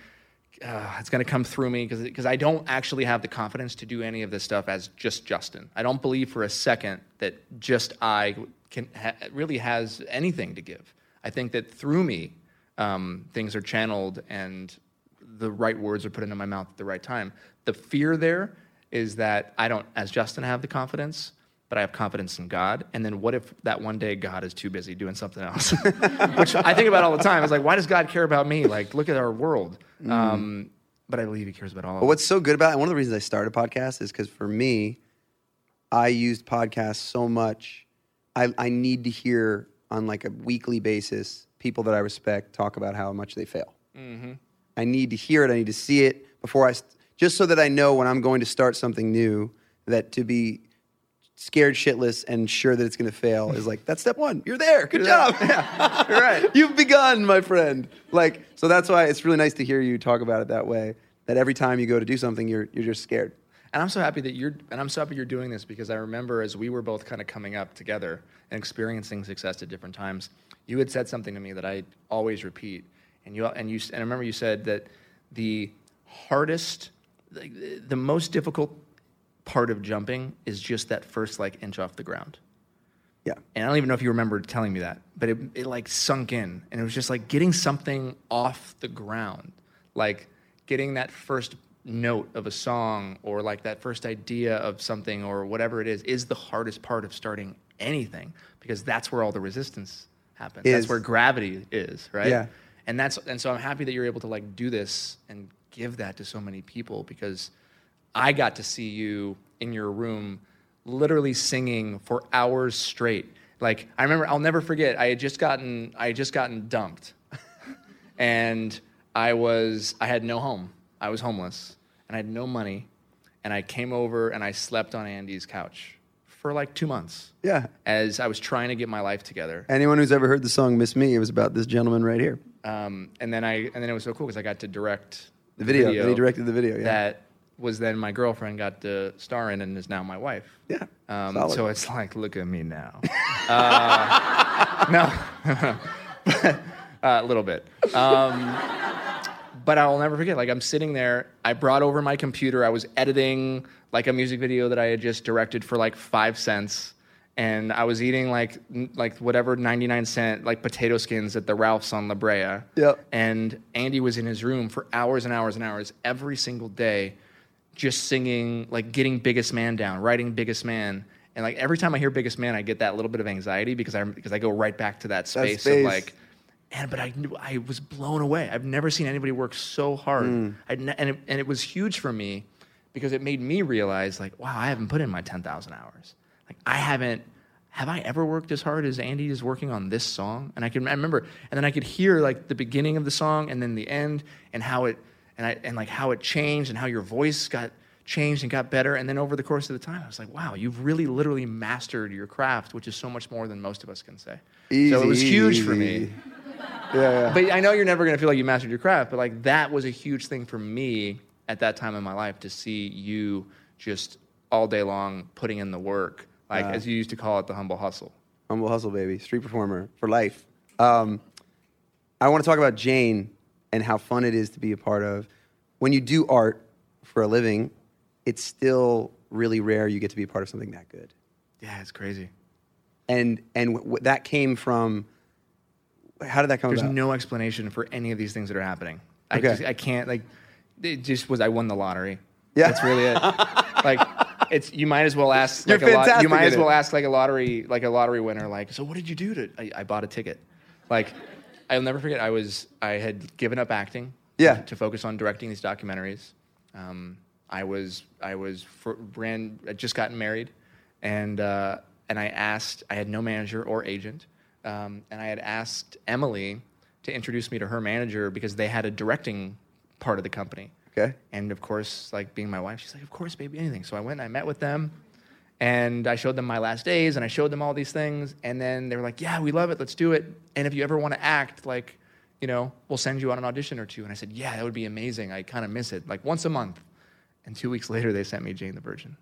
Speaker 4: uh, it's going to come through me because i don't actually have the confidence to do any of this stuff as just justin. I don't believe for a second that just i can ha- really has anything to give. I think that through me um, things are channeled and the right words are put into my mouth at the right time. The fear there is that I don't, as Justin, have the confidence, but I have confidence in God. And then what if that one day God is too busy doing something else? Which I think about all the time. It's like, why does God care about me? Like, look at our world. Um, but I believe He cares about all.
Speaker 3: But
Speaker 4: of us.
Speaker 3: what's so good about it, one of the reasons I started podcasts is because for me, I used podcasts so much. I, I need to hear on like a weekly basis people that I respect talk about how much they fail. I need to hear it. I need to see it before I, st- just so that I know when I'm going to start something new, that to be scared shitless and sure that it's going to fail is like, that's step one. You're there. Good job. Yeah. You're right. You've begun, my friend. Like, so that's why it's really nice to hear you talk about it that way. That every time you go to do something, you're, you're just scared.
Speaker 4: And I'm so happy that you're, and I'm so happy you're doing this because I remember as we were both kind of coming up together and experiencing success at different times, you had said something to me that I always repeat, and you, and you, and I remember you said that the hardest, like, the most difficult part of jumping is just that first like inch off the ground.
Speaker 3: Yeah.
Speaker 4: And I don't even know if you remember telling me that, but it, it like sunk in. And it was just like getting something off the ground, like getting that first note of a song or like that first idea of something or whatever it is, is the hardest part of starting anything because that's where all the resistance happens.
Speaker 3: Is.
Speaker 4: That's where gravity is, right?
Speaker 3: Yeah.
Speaker 4: And that's and so I'm happy that you're able to like do this and give that to so many people because I got to see you in your room literally singing for hours straight. Like I remember I'll never forget I had just gotten I had just gotten dumped. and I was I had no home. I was homeless and I had no money and I came over and I slept on Andy's couch for like 2 months.
Speaker 3: Yeah.
Speaker 4: As I was trying to get my life together.
Speaker 3: Anyone who's ever heard the song "Miss Me," it was about this gentleman right here.
Speaker 4: Um, and then I and then it was so cool because I got to direct
Speaker 3: The video. Then he directed the video. Yeah.
Speaker 4: that was then my girlfriend got to star in and is now my wife.
Speaker 3: yeah.
Speaker 4: Um, so it's like, look at me now. uh, no, uh, a little bit. Um, but I'll never forget. Like I'm sitting there. I brought over my computer. I was editing like a music video that I had just directed for like five cents, and I was eating like n- like whatever ninety nine cent like potato skins at the Ralph's on La Brea.
Speaker 3: Yep.
Speaker 4: And Andy was in his room for hours and hours and hours every single day, just singing like getting Biggest Man down, writing Biggest Man. And like every time I hear Biggest Man, I get that little bit of anxiety because I because I go right back to that space,
Speaker 3: space.
Speaker 4: of like and but I knew I was blown away. I've never seen anybody work so hard,
Speaker 3: Mm.
Speaker 4: Ne- and it, and it was huge for me because it made me realize like, wow, I haven't put in my ten thousand hours. Like I haven't. Have I ever worked as hard as Andy is working on this song? And I can I remember, and then I could hear like the beginning of the song and then the end, and how it and I and like how it changed and how your voice got changed and got better. And then over the course of the time, I was like, wow, you've really literally mastered your craft, which is so much more than most of us can say. so it was
Speaker 3: Easy,
Speaker 4: huge for me.
Speaker 3: Yeah. yeah.
Speaker 4: But I know you're never going to feel like you mastered your craft, but like that was a huge thing for me at that time in my life to see you just all day long putting in the work, like as you used to call it, the humble hustle.
Speaker 3: Humble hustle, baby. Street performer for life. Um, I want to talk about Jane and how fun it is to be a part of. When you do art for a living, it's still really rare you get to be a part of something that good.
Speaker 4: Yeah, it's crazy.
Speaker 3: And and w- w- that came from. How did that come
Speaker 4: There's
Speaker 3: about?
Speaker 4: no explanation for any of these things that are happening. I,
Speaker 3: Okay.
Speaker 4: just, I can't like it just was I won the lottery.
Speaker 3: Yeah.
Speaker 4: that's really it. like it's you might as well ask
Speaker 3: You're
Speaker 4: like a lot. You might as well ask like a lottery like a lottery winner. Like, so what did you do to? I, I bought a ticket. Like, I'll never forget. I was I had given up acting.
Speaker 3: Yeah.
Speaker 4: To focus on directing these documentaries. Um, I was I was for, ran I just gotten married, and uh, and I asked I had no manager or agent, um, and I had asked Emily to introduce me to her manager because they had a directing part of the company.
Speaker 3: Okay.
Speaker 4: And of course, like being my wife, she's like, "Of course, baby, anything." So I went and I met with them, and I showed them my last days, and I showed them all these things, and then they were like, "Yeah, we love it. Let's do it. And if you ever want to act, like, you know, we'll send you on an audition or two. And I said, "Yeah, that would be amazing. I kind of miss it, like once a month." And two weeks later, they sent me Jane the Virgin.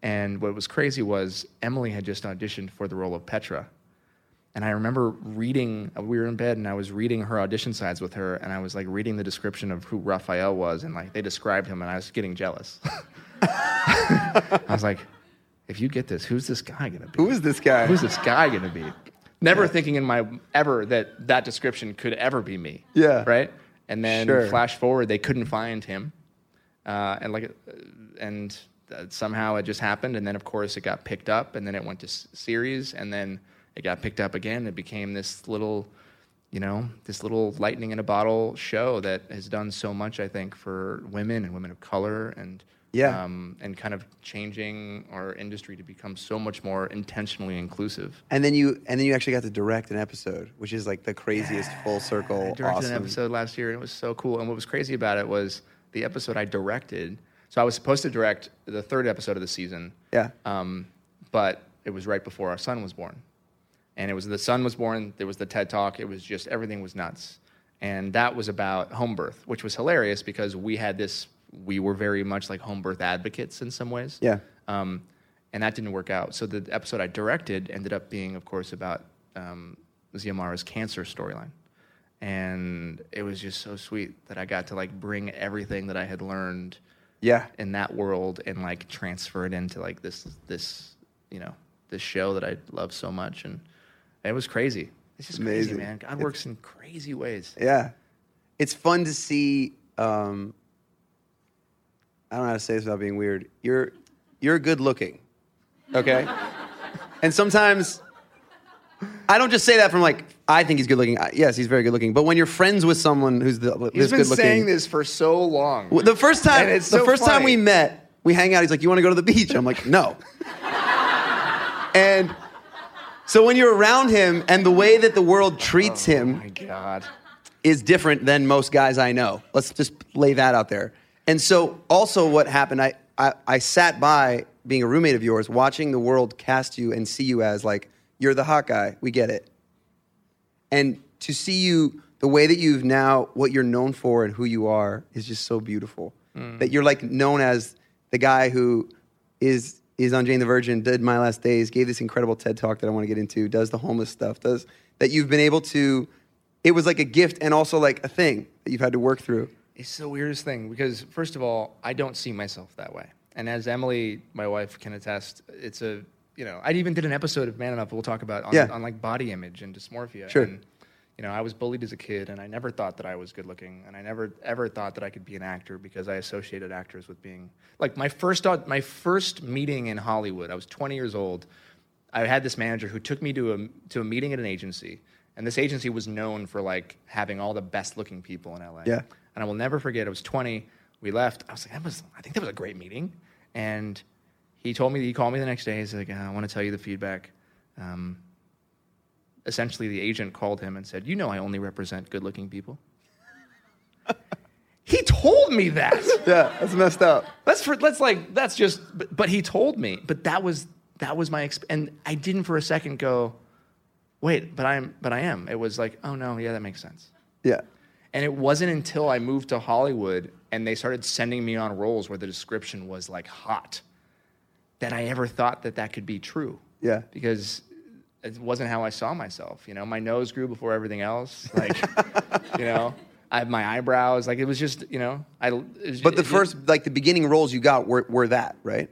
Speaker 4: And what was crazy was Emily had just auditioned for the role of Petra. And I remember reading, uh, we were in bed and I was reading her audition sides with her, and I was like reading the description of who Rafael was, and like they described him, and I was getting jealous. I was like, if you get this, who's this guy gonna be?
Speaker 3: Who is this guy?
Speaker 4: Who's this guy gonna be? Never thinking in my ever that that description could ever be me.
Speaker 3: Yeah.
Speaker 4: Right. And then
Speaker 3: Sure.
Speaker 4: flash forward, they couldn't find him, uh, and like, uh, and uh, somehow it just happened. And then of course it got picked up, and then it went to s- series, and then it got picked up again. It became this little, you know, this little lightning in a bottle show that has done so much, I think, for women and women of color, and
Speaker 3: Yeah.
Speaker 4: um, and kind of changing our industry to become so much more intentionally inclusive.
Speaker 3: And then you and then you actually got to direct an episode, which is like the craziest full circle.
Speaker 4: I directed
Speaker 3: awesome.
Speaker 4: an episode last year, and it was so cool. And what was crazy about it was the episode I directed. So I was supposed to direct the third episode of the season.
Speaker 3: Yeah.
Speaker 4: Um, but it was right before our son was born, and it was the son was born. There was the TED talk. It was just everything was nuts, and that was about home birth, which was hilarious because we had this. We were very much like home birth advocates in some ways.
Speaker 3: Yeah.
Speaker 4: Um, and that didn't work out. So the episode I directed ended up being, of course, about um, Xiomara's cancer storyline. And it was just so sweet that I got to like bring everything that I had learned
Speaker 3: Yeah.
Speaker 4: in that world and like transfer it into like this this you know this show that I love so much and it was crazy. It's just
Speaker 3: Amazing.
Speaker 4: crazy, man. God works in crazy ways.
Speaker 3: Yeah. It's fun to see. Um, I don't know how to say this without being weird. You're you're good looking, okay? and sometimes I don't just say that from like I think he's good looking. I- Yes, he's very good looking. But when you're friends with someone who's the,
Speaker 4: He's
Speaker 3: this
Speaker 4: been
Speaker 3: good looking,
Speaker 4: saying this for so long.
Speaker 3: the first time the
Speaker 4: so
Speaker 3: first time we met, we hang out. He's like, "You want to go to the beach?" I'm like, "No." and so when you're around him, and the way that the world treats oh him
Speaker 4: Oh my God.
Speaker 3: is different than most guys I know. Let's just lay that out there. And so, also, what happened, I, I, I sat by being a roommate of yours, watching the world cast you and see you as like, you're the hot guy. We get it. And to see you, the way that you've now, what you're known for and who you are is just so beautiful. Mm. That you're like known as the guy who is is on Jane the Virgin, did My Last Days, gave this incredible TED talk that I want to get into, does the homeless stuff, does that you've been able to. It was like a gift and also like a thing that you've had to work through.
Speaker 4: It's the weirdest thing because, first of all, I don't see myself that way. And as Emily, my wife, can attest, it's a, you know, I even did an episode of Man Enough we'll talk about on,
Speaker 3: Yeah.
Speaker 4: on like body image and dysmorphia.
Speaker 3: Sure.
Speaker 4: And, you know, I was bullied as a kid and I never thought that I was good looking and I never ever thought that I could be an actor because I associated actors with being like my first my first meeting in Hollywood. I was 20 years old. I had this manager who took me to a to a meeting at an agency, and this agency was known for like having all the best looking people in LA.
Speaker 3: Yeah.
Speaker 4: And I will never forget. I was 20. We left. I was like, that was. I think that was a great meeting. And he told me. He called me the next day. He's like, I want to tell you the feedback. Um, essentially, the agent called him and said, "You know, I only represent good-looking people." he told me that.
Speaker 3: Yeah, that's messed up.
Speaker 4: That's for that's like that's just but, but he told me. But that was that was my exp- and I didn't for a second go, wait, but I'm but I am. It was like, oh no, yeah, that makes sense.
Speaker 3: Yeah.
Speaker 4: And it wasn't until I moved to Hollywood and they started sending me on roles where the description was like hot that I ever thought that that could be true.
Speaker 3: Yeah.
Speaker 4: Because it wasn't how I saw myself. You know, my nose grew before everything else. Like, you know, I have my eyebrows. Like it was just, you know, I. it was
Speaker 3: But the first, like the beginning roles you got were, were that, right?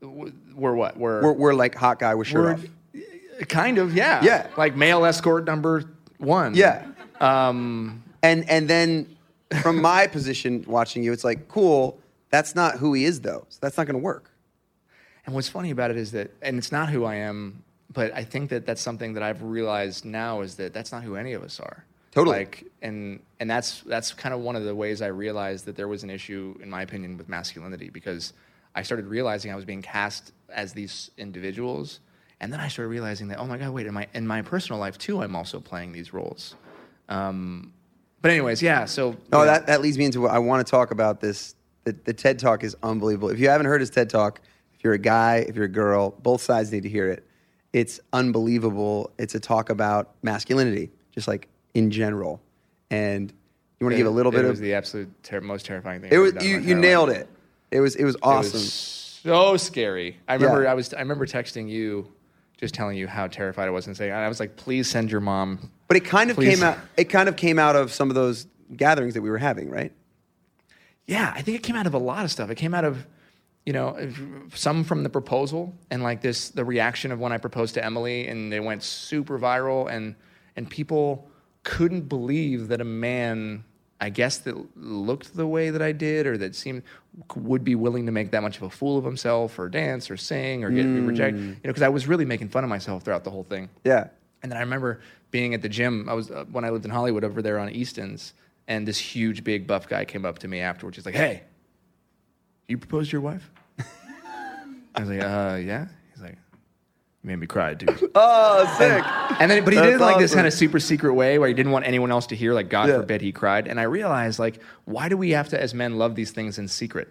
Speaker 4: were what? Were,
Speaker 3: Were, were like hot guy with shirt
Speaker 4: were-
Speaker 3: off.
Speaker 4: kind of, yeah.
Speaker 3: Yeah.
Speaker 4: Like male escort number one.
Speaker 3: Yeah.
Speaker 4: Um,
Speaker 3: And and then from my position watching you, it's like, cool. That's not who he is, though. So that's not going to work.
Speaker 4: And what's funny about it is that, and it's not who I am, but I think that that's something that I've realized now is that that's not who any of us are.
Speaker 3: Totally.
Speaker 4: Like, and and that's that's kind of one of the ways I realized that there was an issue, in my opinion, with masculinity because I started realizing I was being cast as these individuals, and then I started realizing that oh my god, wait, in my in my personal life too, I'm also playing these roles. Um, but anyways, yeah. So
Speaker 3: Oh,
Speaker 4: you know,
Speaker 3: that, that leads me into what I want to talk about this. The, the TED Talk is unbelievable. If you haven't heard his TED Talk, if you're a guy, if you're a girl, both sides need to hear it. It's unbelievable. It's a talk about masculinity, just like in general. And you want to give a little
Speaker 4: it
Speaker 3: bit
Speaker 4: was
Speaker 3: of
Speaker 4: the absolute ter- most terrifying thing.
Speaker 3: it was
Speaker 4: ever done in
Speaker 3: you, you nailed
Speaker 4: life.
Speaker 3: it. It was it was
Speaker 4: It
Speaker 3: awesome.
Speaker 4: was so scary. I remember
Speaker 3: Yeah.
Speaker 4: I was I remember texting you, just telling you how terrified I was and saying I was like, please send your mom.
Speaker 3: but it kind of
Speaker 4: Please.
Speaker 3: came out it kind of came out of some of those gatherings that we were having, right?
Speaker 4: Yeah, I think it came out of a lot of stuff. It came out of, you know, some from the proposal and like this the reaction of when I proposed to Emily and they went super viral and and people couldn't believe that a man I guess that looked the way that I did or that seemed would be willing to make that much of a fool of himself or dance or sing or get rejected. You know, because I was really making fun of myself throughout the whole thing.
Speaker 3: Yeah.
Speaker 4: And then I remember being at the gym. I was uh, when I lived in Hollywood over there on Easton's, and this huge, big, buff guy came up to me afterwards. He's like, "Hey, you proposed to your wife?" I was like, "Uh, yeah." He's like, "You made me cry, dude."
Speaker 3: Oh, sick.
Speaker 4: And then, but he did it like this
Speaker 3: awesome.
Speaker 4: kind of super secret way where he didn't want anyone else to hear. Like, God
Speaker 3: Yeah.
Speaker 4: forbid he cried. And I realized, like, why do we have to, as men, love these things in secret?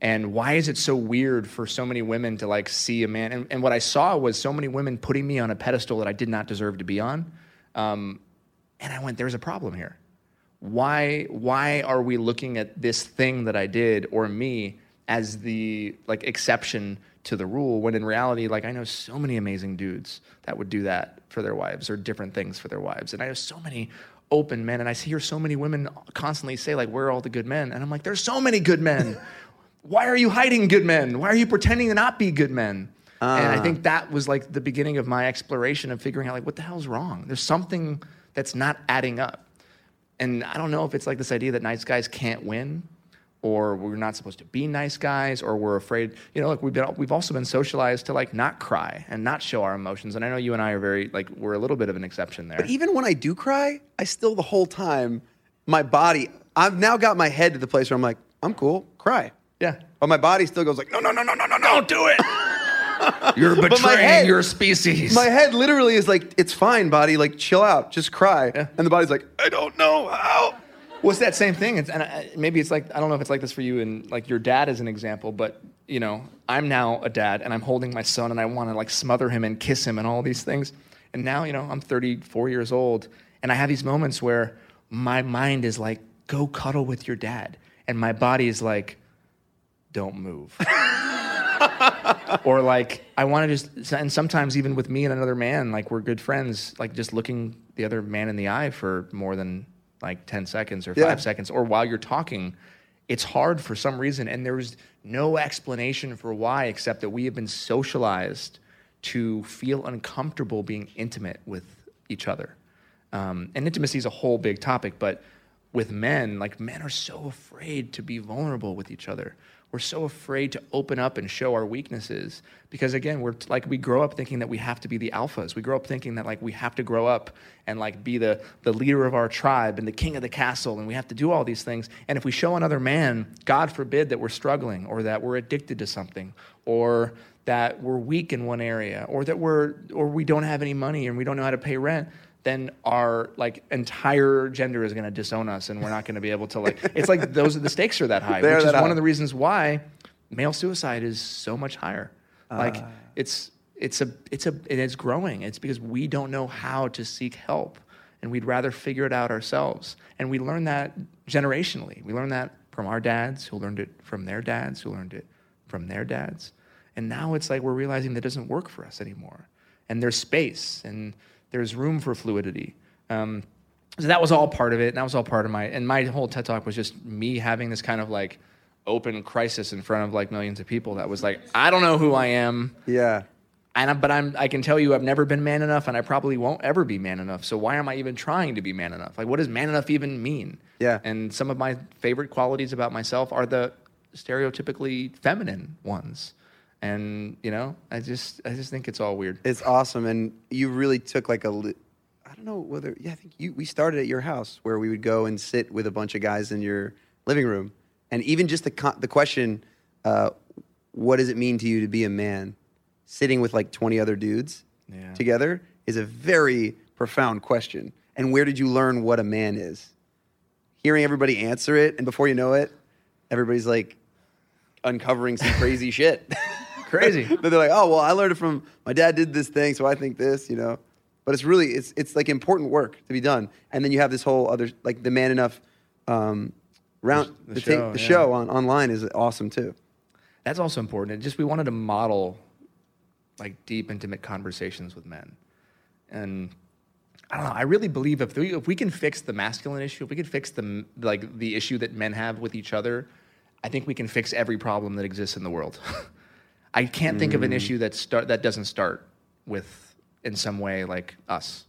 Speaker 4: And why is it so weird for so many women to like see a man? And, and what I saw was so many women putting me on a pedestal that I did not deserve to be on. Um, and I went, "There's a problem here. Why? Why are we looking at this thing that I did or me as the like exception to the rule? When in reality, like I know so many amazing dudes that would do that for their wives or different things for their wives, and I know so many open men, and I hear so many women constantly say like, "Where are all the good men?" And I'm like, "There's so many good men." why are you hiding good men? Why are you pretending to not be good men? and I ah. think that was like the beginning of my exploration of figuring out like what the hell's wrong. There's something that's not adding up. And I don't know if it's like this idea that nice guys can't win or we're not supposed to be nice guys or we're afraid, you know, like we've been we've also been socialized to like not cry and not show our emotions. And I know you and I are very like we're a little bit of an exception there.
Speaker 3: But even when I do cry, I still the whole time, my body, I've now got my head to the place where I'm like, I'm cool, cry.
Speaker 4: yeah.
Speaker 3: But my body still goes like, no, no, no, no, no, no, no.
Speaker 4: Don't do it. You're betraying
Speaker 3: head-
Speaker 4: your species.
Speaker 3: My head literally is like, it's fine, body. Like, chill out, just cry.
Speaker 4: Yeah.
Speaker 3: And the body's like, I don't know how.
Speaker 4: Well, it's that same thing. It's, and I, maybe it's like I don't know if it's like this for you and like your dad is an example, but you know, I'm now a dad and I'm holding my son and I want to like smother him and kiss him and all these things. And now, you know, I'm 34 years old and I have these moments where my mind is like, "Go cuddle with your dad," and my body is like, "Don't move." or like I want to just and sometimes even with me and another man like we're good friends like just looking the other man in the eye for more than like 10 seconds or 5
Speaker 3: Yeah.
Speaker 4: seconds or while you're talking it's hard for some reason and there's no explanation for why except that we have been socialized to feel uncomfortable being intimate with each other um, and intimacy is a whole big topic but with men like men are so afraid to be vulnerable with each other we're so afraid to open up and show our weaknesses because again we're like we grow up thinking that we have to be the alphas. We grow up thinking that like we have to grow up and like be the the leader of our tribe and the king of the castle and we have to do all these things. And if we show another man god forbid that we're struggling or that we're addicted to something or that we're weak in one area or that we're or we don't have any money and we don't know how to pay rent then our like entire gender is going to disown us and we're not going to be able to like it's like those the stakes are that high
Speaker 3: They're
Speaker 4: which is
Speaker 3: that
Speaker 4: one of the reasons why male suicide is so much higher. Like
Speaker 3: Ah.
Speaker 4: it's it's a it's a it is growing. It's because we don't know how to seek help and we'd rather figure it out ourselves. And we learn that generationally. We learn that from our dads who learned it from their dads who learned it from their dads. And now it's like we're realizing that doesn't work for us anymore. And there's space and there's room for fluidity um, so that was all part of it and that was all part of my and my whole ted talk was just me having this kind of like open crisis in front of like millions of people that was like i don't know who i am
Speaker 3: Yeah.
Speaker 4: And I, but I'm I can tell you I've never been man enough, and I probably won't ever be man enough. So why am I even trying to be man enough? Like, what does man enough even mean?
Speaker 3: Yeah.
Speaker 4: And some of my favorite qualities about myself are the stereotypically feminine ones. And you know, I just I just think it's all weird.
Speaker 3: It's awesome, and you really took like a. li- I don't know whether. Yeah, I think you. We started at your house where we would go and sit with a bunch of guys in your living room, and even just the the question, uh, what does it mean to you to be a man? Sitting with like twenty other dudes
Speaker 4: Yeah.
Speaker 3: together is a very profound question. And where did you learn what a man is? Hearing everybody answer it, and before you know it, everybody's like uncovering some crazy shit.
Speaker 4: Crazy.
Speaker 3: but they're like, oh well, I learned it from my dad did this thing, so I think this, you know. But it's really it's it's like important work to be done, and then you have this whole other like the man enough um, round
Speaker 4: The-
Speaker 3: the,
Speaker 4: the
Speaker 3: thing-
Speaker 4: show,
Speaker 3: the
Speaker 4: yeah.
Speaker 3: show on online is awesome too.
Speaker 4: That's also important. It just we wanted to model like deep, intimate conversations with men, and I don't know. I really believe if we, if we can fix the masculine issue, if we can fix the like the issue that men have with each other, I think we can fix every problem that exists in the world. I can't think of an mm. issue that start that doesn't start with in some way like us.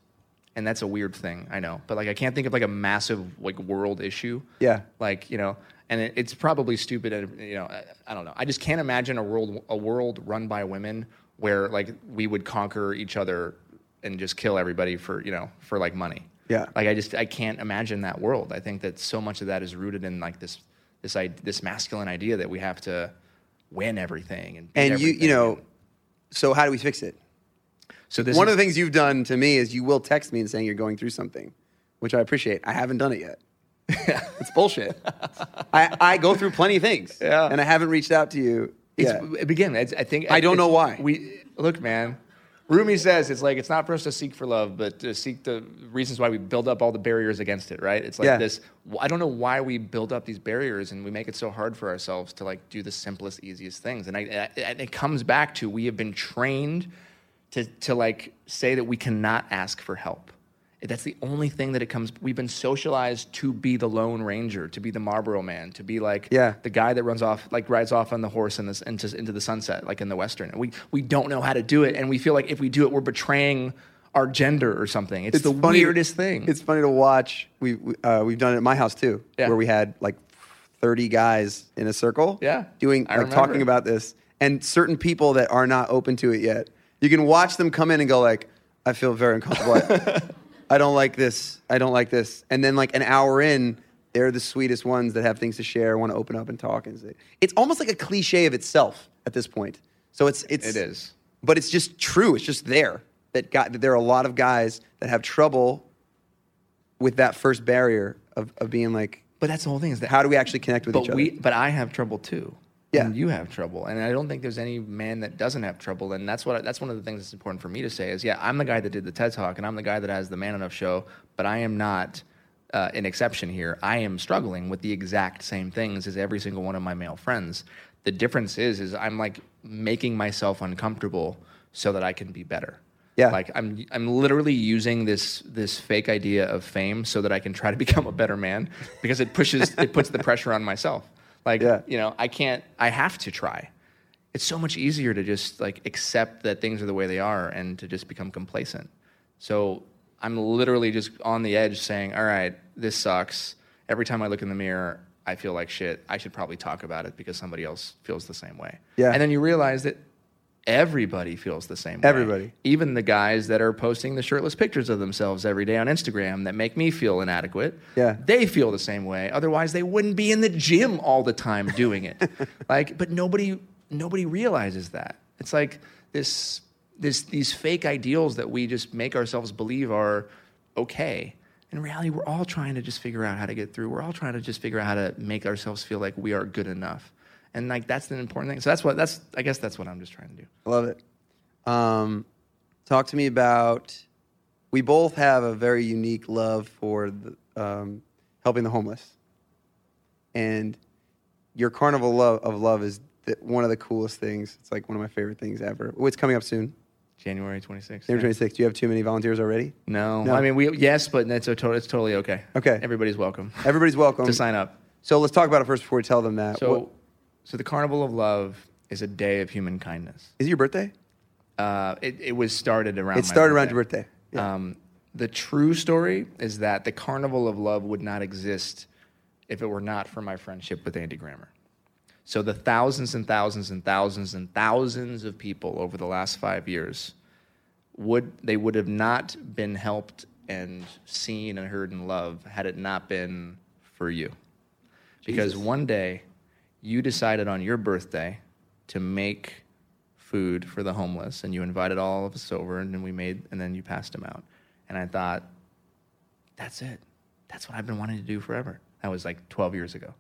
Speaker 4: And that's a weird thing, I know. But like I can't think of like a massive like world issue
Speaker 3: Yeah.
Speaker 4: like you know and it, it's probably stupid and you know I, I don't know i just can't imagine a world a world run by women where like we would conquer each other and just kill everybody for you know for like money
Speaker 3: Yeah.
Speaker 4: like i just i can't imagine that world i think that so much of that is rooted in like this this i this masculine idea that we have to win everything and
Speaker 3: And you you know, so how do we fix it?
Speaker 4: so this
Speaker 3: One
Speaker 4: is,
Speaker 3: of the things you've done to me is you will text me and saying you're going through something, which I appreciate. I haven't done it yet. it's bullshit. I, I go through plenty of things,
Speaker 4: Yeah.
Speaker 3: and I haven't reached out to you.
Speaker 4: It's,
Speaker 3: yet.
Speaker 4: Again, I think
Speaker 3: I don't know why.
Speaker 4: We look, man. Rumi says it's like it's not for us to seek for love, but to seek the reasons why we build up all the barriers against it. Right? It's like
Speaker 3: Yeah.
Speaker 4: this. I don't know why we build up these barriers and we make it so hard for ourselves to like do the simplest, easiest things. And I, I, it comes back to we have been trained to to like say that we cannot ask for help. That's the only thing that it comes. We've been socialized to be the Lone Ranger, to be the Marlboro Man, to be like
Speaker 3: Yeah.
Speaker 4: the guy that runs off, like rides off on the horse in this, into, into the sunset, like in the Western. And we, we don't know how to do it. And we feel like if we do it, we're betraying our gender or something. It's, the
Speaker 3: funny
Speaker 4: weirdest thing.
Speaker 3: It's funny to watch. We, we uh, we've done it at my house too,
Speaker 4: Yeah.
Speaker 3: where we had like thirty guys in a circle,
Speaker 4: Yeah.
Speaker 3: doing
Speaker 4: I
Speaker 3: like
Speaker 4: remember.
Speaker 3: talking about this, and certain people that are not open to it yet. You can watch them come in and go like, "I feel very uncomfortable. I, don't like this. I don't like this." And then like an hour in, they're the sweetest ones that have things to share, want to open up and talk, and say, it's almost like a cliche of itself at this point. So it's it's
Speaker 4: It is.
Speaker 3: but it's just true. It's just there that got that there are a lot of guys that have trouble with that first barrier of, of being like,
Speaker 4: but that's the whole thing is that
Speaker 3: how do we actually connect with each other?
Speaker 4: we but I have trouble too.
Speaker 3: Yeah.
Speaker 4: And you have trouble, and I don't think there's any man that doesn't have trouble. And that's what that's one of the things that's important for me to say is, yeah, I'm the guy that did the TED Talk, and I'm the guy that has the Man Enough show, but I am not uh, an exception here. I am struggling with the exact same things as every single one of my male friends. The difference is, is I'm like making myself uncomfortable so that I can be better.
Speaker 3: Yeah.
Speaker 4: Like I'm I'm literally using this this fake idea of fame so that I can try to become a better man because it pushes it puts the pressure on myself. Like
Speaker 3: Yeah.
Speaker 4: you know, I can't I have to try. It's so much easier to just like accept that things are the way they are and to just become complacent. So I'm literally just on the edge saying, "All right, this sucks." Every time I look in the mirror, I feel like shit. I should probably talk about it because somebody else feels the same way.
Speaker 3: Yeah.
Speaker 4: And then you realize that everybody feels the same way.
Speaker 3: Everybody.
Speaker 4: Even the guys that are posting the shirtless pictures of themselves every day on Instagram that make me feel inadequate.
Speaker 3: Yeah.
Speaker 4: They feel the same way. Otherwise, they wouldn't be in the gym all the time doing it. like, but nobody nobody realizes that. It's like this this these fake ideals that we just make ourselves believe are okay. In reality, we're all trying to just figure out how to get through. We're all trying to just figure out how to make ourselves feel like we are good enough. And like that's an important thing. So that's what that's I guess that's what I'm just trying to do.
Speaker 3: I love it. Um, talk to me about. We both have a very unique love for the, um, helping the homeless, and your carnival love of love is the, one of the coolest things. It's like one of my favorite things ever. Oh, it's coming up soon,
Speaker 4: January 26th.
Speaker 3: January 26th. Do you have too many volunteers already?
Speaker 4: No,
Speaker 3: No.
Speaker 4: I mean we yes, but it's a to- it's totally okay.
Speaker 3: Okay.
Speaker 4: everybody's welcome
Speaker 3: Everybody's welcome
Speaker 4: to sign up.
Speaker 3: So let's talk about it first before we tell them that.
Speaker 4: So,
Speaker 3: What-
Speaker 4: so the Carnival of Love is a day of human kindness.
Speaker 3: is it your birthday?
Speaker 4: Uh, it, it was started around.
Speaker 3: It started around your birthday. Yeah.
Speaker 4: Um, the true story is that the Carnival of Love would not exist if it were not for my friendship with Andy Grammer. So the thousands and thousands and thousands and thousands of people over the last five years would they would have not been helped and seen and heard and loved had it not been for you. Because one day you decided on your birthday to make food for the homeless and you invited all of us over and then we made and then you passed them out. And I thought, that's it. That's what I've been wanting to do forever. That was like 12 years ago.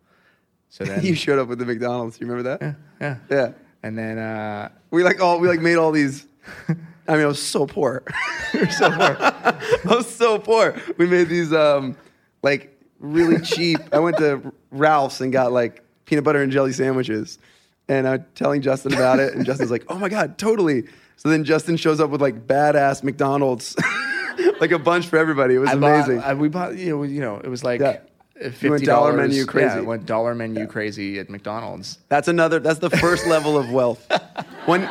Speaker 4: So then,
Speaker 3: you showed up with the McDonald's. You remember that?
Speaker 4: yeah.
Speaker 3: Yeah. Yeah.
Speaker 4: And then, uh,
Speaker 3: We like all we like made all these. I mean, I was so poor. we were so poor. I was so poor. We made these um, like really cheap. I went to Ralphs and got like peanut butter and jelly sandwiches, and I'm telling Justin about it, and Justin's like, "Oh my god, totally." So then Justin shows up with like badass McDonald's, like a bunch for everybody. It was
Speaker 4: I bought-
Speaker 3: amazing.
Speaker 4: I, we bought, you know, you know, it was like
Speaker 3: Yeah.
Speaker 4: fifty
Speaker 3: dollar menu crazy.
Speaker 4: Yeah, went dollar menu crazy at McDonald's.
Speaker 3: That's another. That's the first level of wealth. When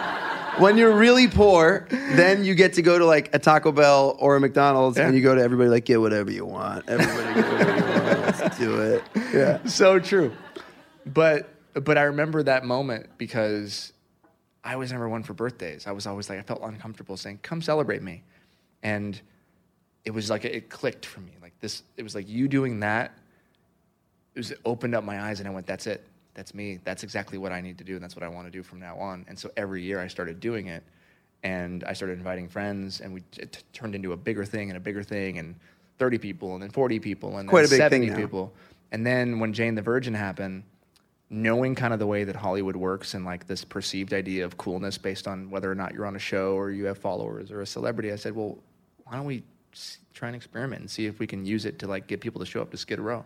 Speaker 3: when you're really poor, then you get to go to like a Taco Bell or a McDonald's,
Speaker 4: Yeah.
Speaker 3: and you go to everybody like get whatever you want. Everybody get whatever you want. Let's do it. Yeah.
Speaker 4: so true. But but I remember that moment because I was number one for birthdays. I was always like I felt uncomfortable saying, "Come celebrate me," and it was like it clicked for me. Like this, it was like you doing that. It was it opened up my eyes, and I went, "That's it. That's me. That's exactly what I need to do, and that's what I want to do from now on." And so every year I started doing it, and I started inviting friends, and we it t- turned into a bigger thing and a bigger thing, and thirty people, and then forty people, and
Speaker 3: Quite
Speaker 4: then
Speaker 3: a big thing
Speaker 4: seventy people. And then when Jane the Virgin happened, knowing kind of the way that Hollywood works and like this perceived idea of coolness based on whether or not you're on a show or you have followers or a celebrity, I said, well, why don't we try and experiment and see if we can use it to like get people to show up to Skid Row?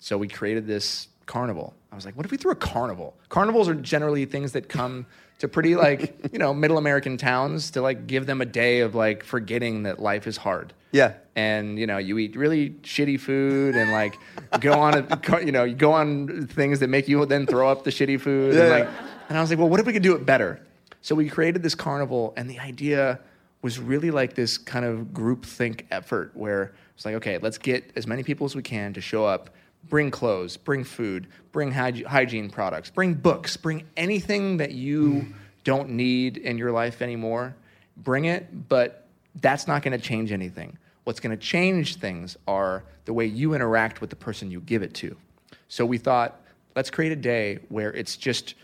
Speaker 4: So we created this carnival. I was like, what if we threw a carnival? Carnivals are generally things that come to pretty like, you know, middle American towns to like give them a day of like forgetting that life is hard
Speaker 3: Yeah.
Speaker 4: and you know you eat really shitty food and like go on a, you know you go on things that make you then throw up the shitty food and
Speaker 3: Yeah.
Speaker 4: like and I was like well what if we could do it better so we created this carnival and the idea was really like this kind of group think effort where it's like okay let's get as many people as we can to show up bring clothes bring food bring hyg- hygiene products bring books bring anything that you don't need in your life anymore bring it but that's not going to change anything. What's going to change things are the way you interact with the person you give it to. So we thought, let's create a day where it's just,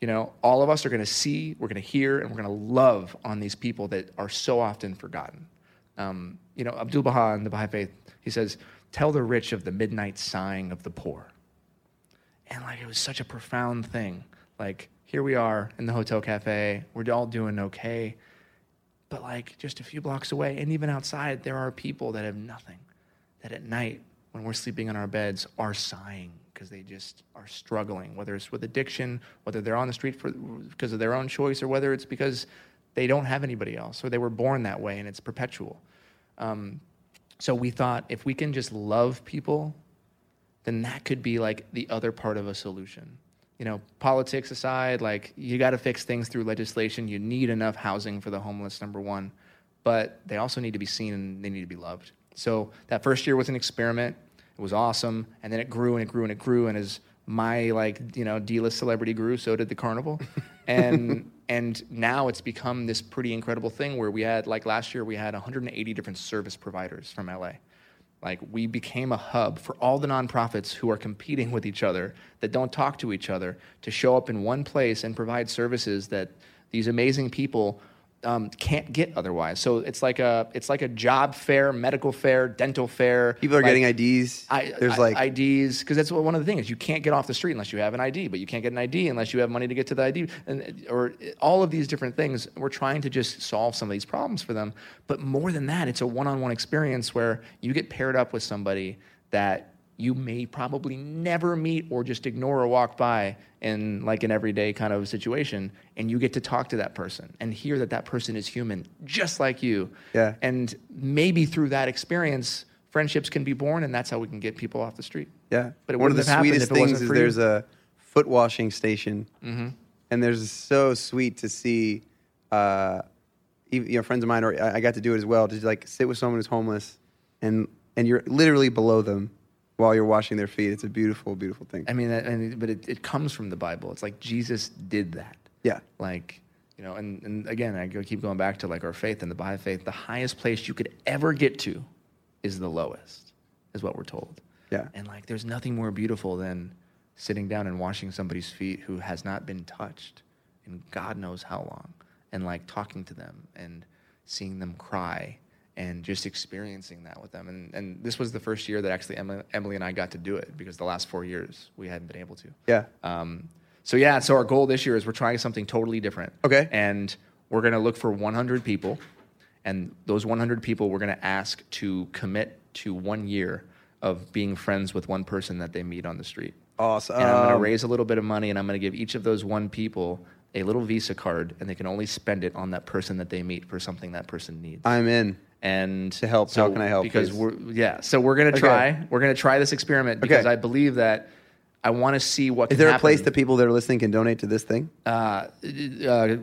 Speaker 4: you know, all of us are going to see, we're going to hear, and we're going to love on these people that are so often forgotten. Um, you know, Abdul Baha in the Baha'i Faith, he says, "Tell the rich of the midnight sighing of the poor." And like it was such a profound thing. Like here we are in the hotel cafe, we're all doing okay but like just a few blocks away and even outside there are people that have nothing that at night when we're sleeping in our beds are sighing because they just are struggling whether it's with addiction whether they're on the street for, because of their own choice or whether it's because they don't have anybody else or they were born that way and it's perpetual um, so we thought if we can just love people then that could be like the other part of a solution. You know, politics aside, like you got to fix things through legislation. You need enough housing for the homeless, number one, but they also need to be seen and they need to be loved. So that first year was an experiment. It was awesome, and then it grew and it grew and it grew. And as my like you know D-list celebrity grew, so did the carnival, and and now it's become this pretty incredible thing where we had like last year we had 180 different service providers from LA. Like we became a hub for all the nonprofits who are competing with each other that don't talk to each other to show up in one place and provide services that these amazing people um, can't get otherwise. So it's like a it's like a job fair, medical fair, dental fair.
Speaker 3: People are
Speaker 4: like,
Speaker 3: getting IDs.
Speaker 4: I,
Speaker 3: There's
Speaker 4: I-
Speaker 3: like
Speaker 4: IDs because that's what, one of the things. You can't get off the street unless you have an ID, but you can't get an ID unless you have money to get to the ID, and or all of these different things. We're trying to just solve some of these problems for them. But more than that, it's a one-on-one experience where you get paired up with somebody that you may probably never meet or just ignore or walk by in like an everyday kind of situation and you get to talk to that person and hear that that person is human just like you
Speaker 3: Yeah.
Speaker 4: and maybe through that experience friendships can be born and that's how we can get people off the street
Speaker 3: Yeah.
Speaker 4: But it
Speaker 3: one of the
Speaker 4: wouldn't have happened
Speaker 3: sweetest
Speaker 4: if it wasn't
Speaker 3: things is
Speaker 4: you.
Speaker 3: there's a foot washing station,
Speaker 4: Mm-hmm.
Speaker 3: and there's so sweet to see uh, even, you know, friends of mine, or I I got to do it as well. To like sit with someone who's homeless, and and you're literally below them while you're washing their feet. It's a beautiful, beautiful thing.
Speaker 4: I mean, that- and, but it, it comes from the Bible. It's like Jesus did that.
Speaker 3: Yeah.
Speaker 4: Like, you know, and, and again, I keep going back to like our faith and the Baha'i faith. The highest place you could ever get to is the lowest, is what we're told.
Speaker 3: Yeah.
Speaker 4: And like, there's nothing more beautiful than sitting down and washing somebody's feet who has not been touched in God knows how long, and like talking to them and seeing them cry and just experiencing that with them. And, and this was the first year that actually Emily, Emily and I got to do it because the last four years we hadn't been able to.
Speaker 3: Yeah.
Speaker 4: Um, so yeah, so our goal this year is we're trying something totally different.
Speaker 3: Okay.
Speaker 4: And we're going to look for 100 people, and those 100 people we're going to ask to commit to one year of being friends with one person that they meet on the street.
Speaker 3: Awesome.
Speaker 4: And I'm going to
Speaker 3: Um,
Speaker 4: raise a little bit of money, and I'm going to give each of those one people a little Visa card, and they can only spend it on that person that they meet for something that person needs
Speaker 3: I'm in.
Speaker 4: And
Speaker 3: To help.
Speaker 4: So
Speaker 3: How can I help,
Speaker 4: Because
Speaker 3: please?
Speaker 4: we're yeah. So we're gonna
Speaker 3: Okay.
Speaker 4: try. We're gonna try this experiment because
Speaker 3: Okay.
Speaker 4: I believe that I want to see what.
Speaker 3: Is there a
Speaker 4: happen.
Speaker 3: place that people that are listening can donate to this thing?
Speaker 4: Uh, uh,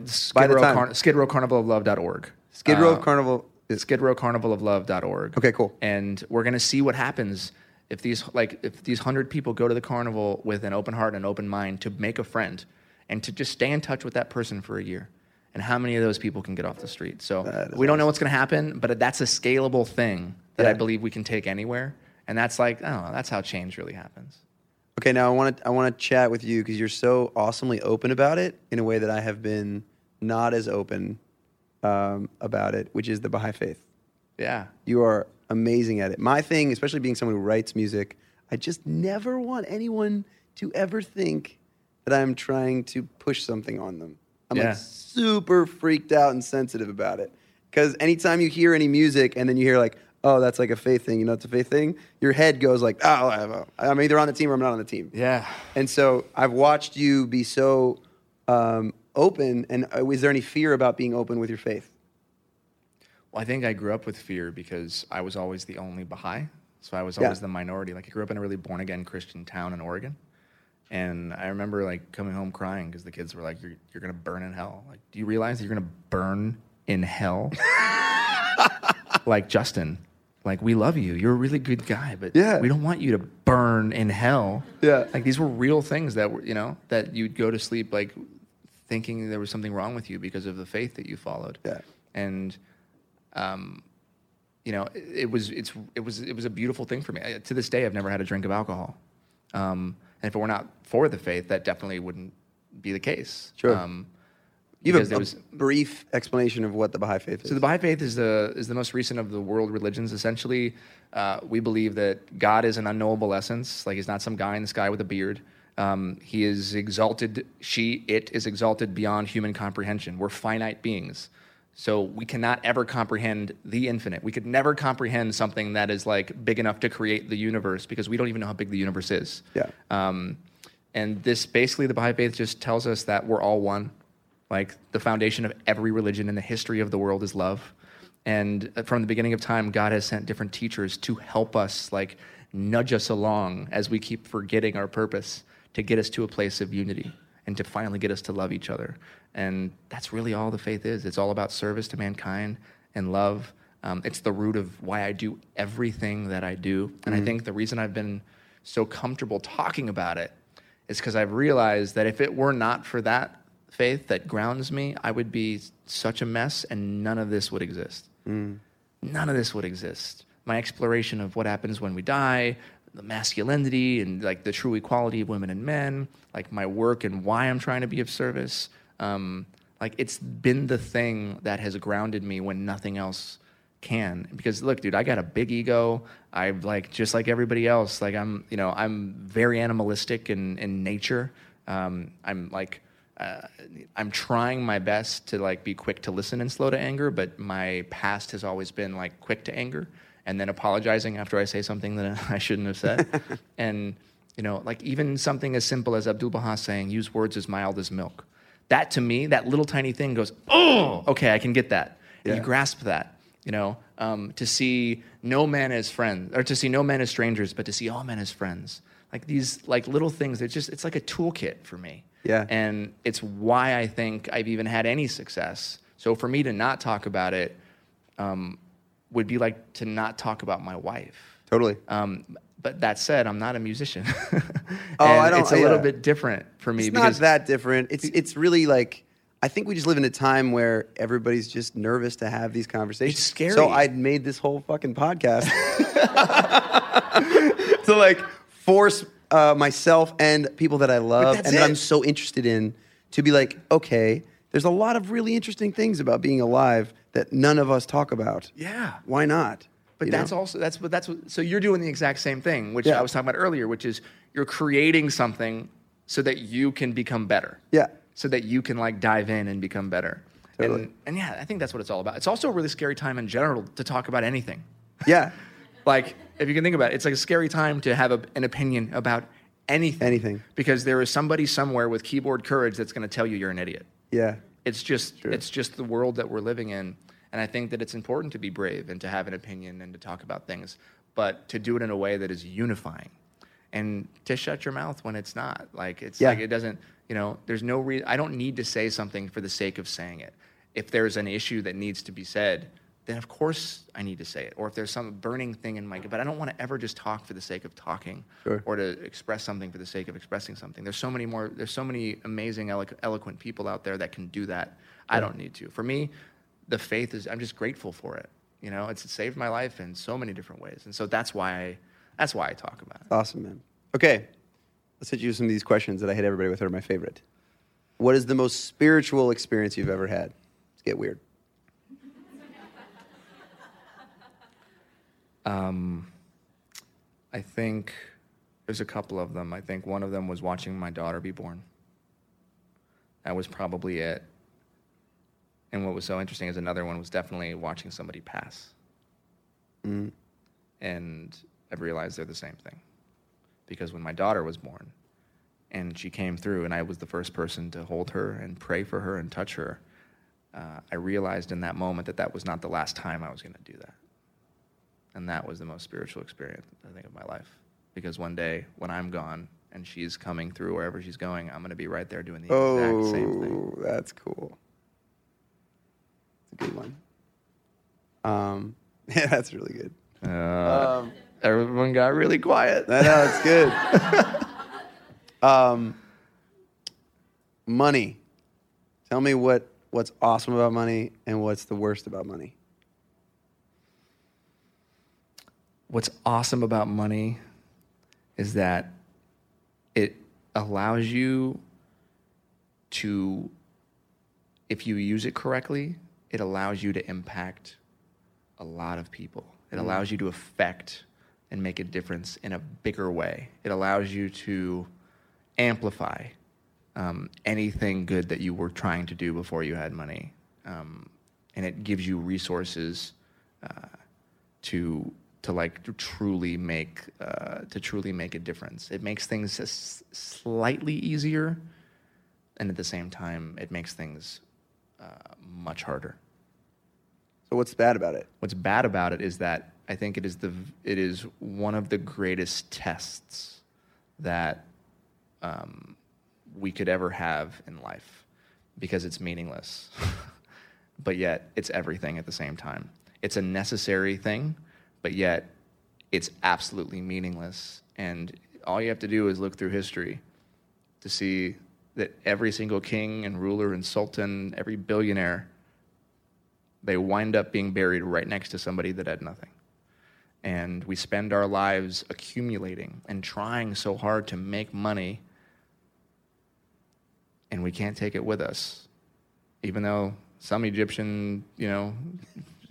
Speaker 4: Skid,
Speaker 3: By the
Speaker 4: Row
Speaker 3: time.
Speaker 4: Skid Row Carnival of Love.org.
Speaker 3: Skid Row
Speaker 4: Uh,
Speaker 3: Carnival. Is,
Speaker 4: Skid Row Carnival of Love.org.
Speaker 3: Okay, cool.
Speaker 4: And we're gonna see what happens if these like if these hundred people go to the carnival with an open heart and an open mind to make a friend and to just stay in touch with that person for a year. And how many of those people can get off the street? So we don't know what's going to happen, but that's a scalable thing that I believe we can take anywhere. And that's like, I don't know, that's how change really happens.
Speaker 3: okay, now I want to I want to chat with you because you're so awesomely open about it in a way that I have been not as open um, about it, which is the Baha'i faith.
Speaker 4: Yeah.
Speaker 3: You are amazing at it. My thing, especially being someone who writes music, I just never want anyone to ever think that I'm trying to push something on them. I'm
Speaker 4: Yeah.
Speaker 3: like super freaked out and sensitive about it. Because anytime you hear any music and then you hear like, oh, that's like a faith thing, you know, it's a faith thing, your head goes like, oh, I'm either on the team or I'm not on the team.
Speaker 4: Yeah.
Speaker 3: And so I've watched you be so um, open. And uh, is there any fear about being open with your faith?
Speaker 4: Well, I think I grew up with fear because I was always the only Baha'i. So I was
Speaker 3: Yeah.
Speaker 4: always the minority. Like I grew up in a really born again Christian town in Oregon. And I remember like coming home crying because the kids were like, you're, you're to burn in hell. Like, do you realize that you're to burn in hell? like, Justin, like, we love you. You're a really good guy, but
Speaker 3: Yeah.
Speaker 4: we don't want you to burn in hell.
Speaker 3: Yeah.
Speaker 4: Like, these were real things that were, you know, that you'd go to sleep like thinking there was something wrong with you because of the faith that you followed.
Speaker 3: Yeah.
Speaker 4: And, um, you know, it, it was it's it was it was a beautiful thing for me. I, to this day, I've never had a drink of alcohol. Um, and if it were not for the faith, that definitely wouldn't be the case.
Speaker 3: Sure.
Speaker 4: Um,
Speaker 3: You have a,
Speaker 4: was
Speaker 3: brief explanation of what the Baha'i faith is.
Speaker 4: so the Baha'i faith is the is the most recent of the world religions. Essentially, uh, we believe that God is an unknowable essence. Like he's not some guy in the sky with a beard. Um, he is exalted. She, it is exalted beyond human comprehension. We're finite beings, so we cannot ever comprehend the infinite. We could never comprehend something that is like big enough to create the universe because we don't even know how big the universe is.
Speaker 3: Yeah.
Speaker 4: Um, and this basically, the Baha'i faith just tells us that we're all one. Like the foundation of every religion in the history of the world is love. And from the beginning of time, God has sent different teachers to help us, like nudge us along as we keep forgetting our purpose to get us to a place of unity and to finally get us to love each other. And that's really all the faith is. It's all about service to mankind and love. Um, it's the root of why I do everything that I do. And I think the reason I've been so comfortable talking about it is because I've realized that if it were not for that faith that grounds me, I would be such a mess and none of this would exist. None of this would exist. My exploration of what happens when we die, the masculinity and like the true equality of women and men, like my work and why I'm trying to be of service. Um, like it's been the thing that has grounded me when nothing else can. Because look dude i got a big ego. I like just like everybody else like i'm you know i'm very animalistic in in nature. Um, i'm like uh, i'm trying my best to like be quick to listen and slow to anger but my past has always been like quick to anger and then apologizing after i say something that i shouldn't have said. And you know like even something as simple as abdul baha saying use words as mild as milk that to me that little tiny thing goes oh okay i can get that and you grasp that you know um, to see no man as friends or to see no men as strangers but to see all men as friends like these like little things it's just it's like a toolkit for me
Speaker 3: Yeah.
Speaker 4: and it's why i think i've even had any success So for me to not talk about it um, would be like to not talk about my wife.
Speaker 3: Totally.
Speaker 4: Um, but that said, I'm not a musician.
Speaker 3: Oh, I don't-
Speaker 4: It's a little bit different for me
Speaker 3: It's
Speaker 4: because
Speaker 3: not that different. It's it's really like I think we just live in a time where everybody's just nervous to have these conversations.
Speaker 4: It's scary.
Speaker 3: So I made this whole fucking podcast to like force uh, myself and people that I love and that. I'm so interested in to be like, okay, there's a lot of really interesting things about being alive that none of us talk about.
Speaker 4: Yeah.
Speaker 3: Why not?
Speaker 4: But
Speaker 3: You
Speaker 4: that's
Speaker 3: know?
Speaker 4: also that's what that's what, so you're doing the exact same thing, which
Speaker 3: Yeah.
Speaker 4: I was talking about earlier, which is you're creating something so that you can become better.
Speaker 3: Yeah.
Speaker 4: So that you can like dive in and become better.
Speaker 3: Totally.
Speaker 4: And and yeah, I think that's what it's all about. It's also a really scary time in general to talk about anything.
Speaker 3: yeah,
Speaker 4: Like if you can think about it, it's like a scary time to have a, an opinion about anything.
Speaker 3: Anything.
Speaker 4: Because there is somebody somewhere with keyboard courage that's going to tell you you're an idiot.
Speaker 3: yeah,
Speaker 4: It's just it's just the world that we're living in, and I think that it's important to be brave and to have an opinion and to talk about things, but to do it in a way that is unifying, and to shut your mouth when it's not. Like it's
Speaker 3: Yeah.
Speaker 4: like it doesn't. You know, there's no reason. I don't need to say something for the sake of saying it. If there's an issue that needs to be said, then of course I need to say it. Or if there's some burning thing in my, but I don't want to ever just talk for the sake of talking,
Speaker 3: Sure.
Speaker 4: or to express something for the sake of expressing something. There's so many more. There's so many amazing, eloqu- eloquent people out there that can do that. I don't need to. For me, the faith is. I'm just grateful for it. You know, it's saved my life in so many different ways, and so that's why. I, that's why I talk about it.
Speaker 3: Awesome, man. Okay, let's hit you with some of these questions that I hit everybody with are my favorite. What is the most spiritual experience you've ever had? Let's get weird.
Speaker 4: Um, I think there's a couple of them. I think one of them was watching my daughter be born. That was probably it. And what was so interesting is another one was definitely watching somebody pass. And I've realized they're the same thing. Because when my daughter was born and she came through, and I was the first person to hold her and pray for her and touch her, uh, I realized in that moment that that was not the last time I was going to do that. And that was the most spiritual experience, I think, of my life. Because one day, when I'm gone and she's coming through wherever she's going, I'm going to be right there doing the exact same thing.
Speaker 3: Oh, that's cool. It's a good one. Um, yeah, that's really good.
Speaker 4: Uh, everyone got really quiet.
Speaker 3: I know it's good. um, money. Tell me what what's awesome about money and what's the worst about money.
Speaker 4: What's awesome about money is that it allows you to, if you use it correctly, it allows you to impact a lot of people. It allows you to affect and make a difference in a bigger way. It allows you to amplify um, anything good that you were trying to do before you had money. Um, and it gives you resources uh, to to like to truly make uh, to truly make a difference. It makes things s- slightly easier, and at the same time, it makes things uh, much harder.
Speaker 3: So what's bad about it?
Speaker 4: What's bad about it is that I think it is the it is one of the greatest tests that um, we could ever have in life because it's meaningless, but yet it's everything at the same time. It's a necessary thing, but yet it's absolutely meaningless. And all you have to do is look through history to see that every single king and ruler and sultan, every billionaire, they wind up being buried right next to somebody that had nothing. And we spend our lives accumulating and trying so hard to make money, and we can't take it with us. Even though some Egyptian, you know,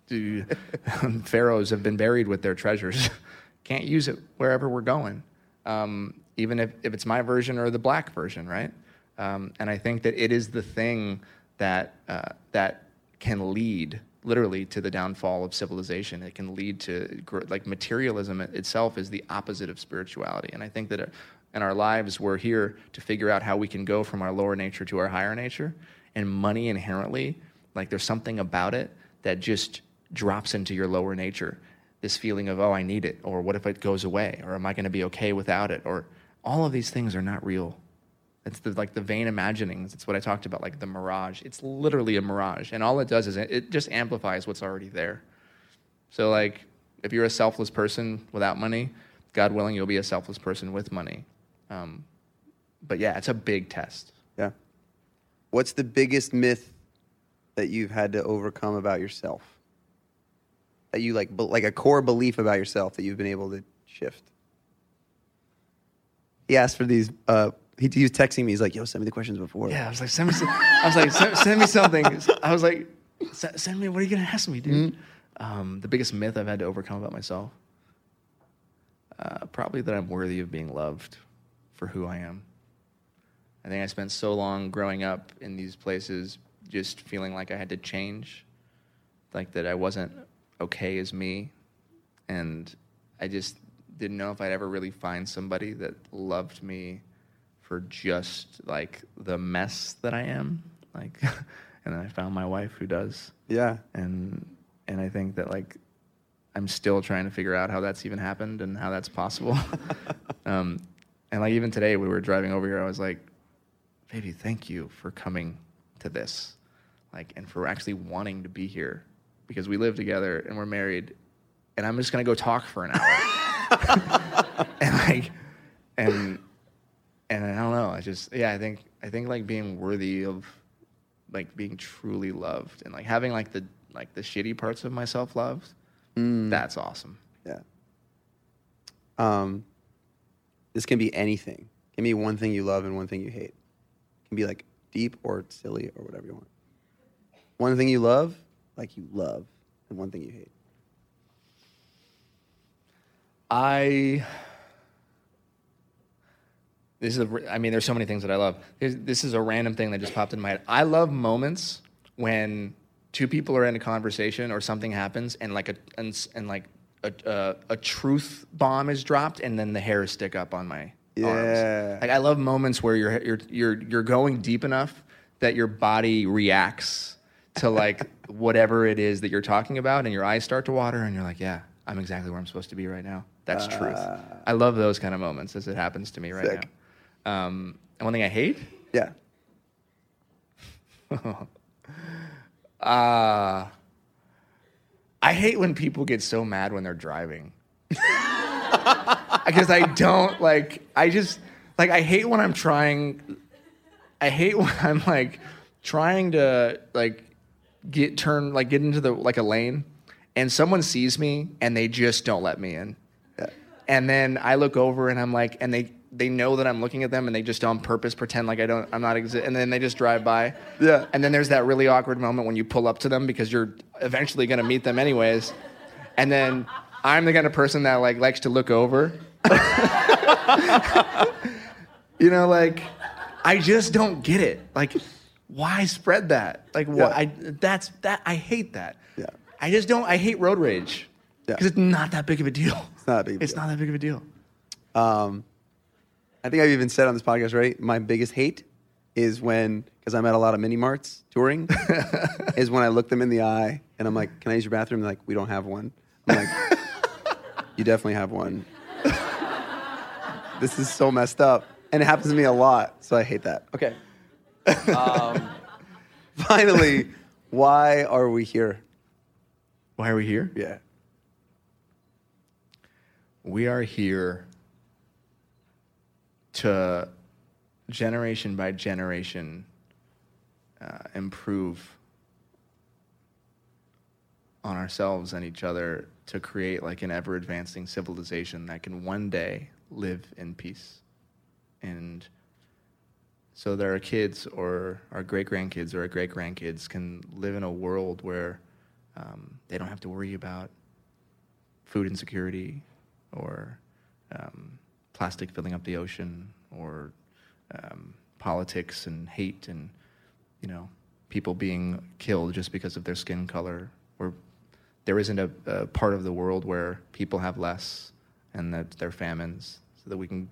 Speaker 4: pharaohs have been buried with their treasures, can't use it wherever we're going. Um, even if, if it's my version or the black version, right? Um, and I think that it is the thing that uh, that can lead literally to the downfall of civilization. It can lead to like materialism itself is the opposite of spirituality. And I think that uh, in our lives we're here to figure out how we can go from our lower nature to our higher nature. And money inherently, like there's something about it that just drops into your lower nature. This feeling of oh I need it, or what if it goes away, or am I going to be okay without it, or all of these things are not real It's the, like the vain imaginings. It's what I talked about, like the mirage. It's literally a mirage, and all it does is it, it just amplifies what's already there. So, like, if you're a selfless person without money, God willing, you'll be a selfless person with money. Um, but yeah, it's a big test.
Speaker 3: Yeah. What's the biggest myth that you've had to overcome about yourself? That you like, like a core belief about yourself that you've been able to shift. He asked for these. Uh, he, he was texting me. He's like, "Yo, send me the questions before."
Speaker 4: Yeah, I was like, send me. Some, I was like, send, send me something. I was like, "Se- send me. What are you gonna ask me, dude? Um, the biggest myth I've had to overcome about myself, uh, probably that I'm worthy of being loved for who I am. I think I spent so long growing up in these places, just feeling like I had to change, like that I wasn't okay as me, and I just didn't know if I'd ever really find somebody that loved me for just like the mess that I am. Like, and then I found my wife who does,
Speaker 3: Yeah.
Speaker 4: and and I think that like I'm still trying to figure out how that's even happened and how that's possible. um, and like even today, we were driving over here. I was like, "Baby, thank you for coming to this, like, and for actually wanting to be here, because we live together and we're married, and I'm just gonna go talk for an hour, and like, and and I don't know. I just yeah, I think I think like being worthy of like being truly loved and like having like the like the shitty parts of myself loved. That's awesome.
Speaker 3: Yeah. Um, this can be anything. Give me one thing you love and one thing you hate. It can be like deep or silly or whatever you want. One thing you love, like you love, and one thing you hate.
Speaker 4: I this is a, I mean there's so many things that I love. This, this is a random thing that just popped in my head. I love moments when two people are in a conversation or something happens and like a and, and like a, a, a truth bomb is dropped and then the hairs stick up on my
Speaker 3: Yeah.
Speaker 4: arms. Like I love moments where you're you're you're you're going deep enough that your body reacts to like whatever it is that you're talking about and your eyes start to water and you're like, yeah, I'm exactly where I'm supposed to be right now. That's truth. Ah. I love those kind of moments as it happens to me right
Speaker 3: Sick.
Speaker 4: now. Um, and one thing I hate,
Speaker 3: Yeah.
Speaker 4: uh, I hate when people get so mad when they're driving. Because I don't like, I just, like, I hate when I'm trying, I hate when I'm like trying to, like, get turn, like, get into the, like, a lane and someone sees me and they just don't let me in. And then I look over and I'm like, and they, they know that I'm looking at them and they just on purpose pretend like I don't, I'm not exist. And then they just drive by.
Speaker 3: Yeah.
Speaker 4: And then there's that really awkward moment when you pull up to them because you're eventually going to meet them anyways. And then I'm the kind of person that like likes to look over. you know, like I just don't get it. Like, why spread that? Like, why?
Speaker 3: Yeah.
Speaker 4: I, that's that. I hate that.
Speaker 3: Yeah.
Speaker 4: I just don't. I hate road rage
Speaker 3: Yeah.
Speaker 4: because it's not that big of a deal.
Speaker 3: It's not big
Speaker 4: It's
Speaker 3: deal.
Speaker 4: not that big of a deal.
Speaker 3: Um, I think I've even said on this podcast, right? My biggest hate is when, because I'm at a lot of mini marts touring, is when I look them in the eye and I'm like, "Can I use your bathroom?" They're like, "We don't have one." I'm like, "You definitely have one." this is so messed up, and it happens to me a lot, so I hate that. Okay. Um, finally, why are we here?
Speaker 4: Why are we here?
Speaker 3: Yeah.
Speaker 4: We are here to generation by generation uh, improve on ourselves and each other to create like an ever advancing civilization that can one day live in peace. And so that our kids or our great grandkids or our great grandkids can live in a world where um, they don't have to worry about food insecurity or um, plastic filling up the ocean or um, politics and hate and you know people being killed just because of their skin color. Or there isn't a, a part of the world where people have less and that there are famines so that we can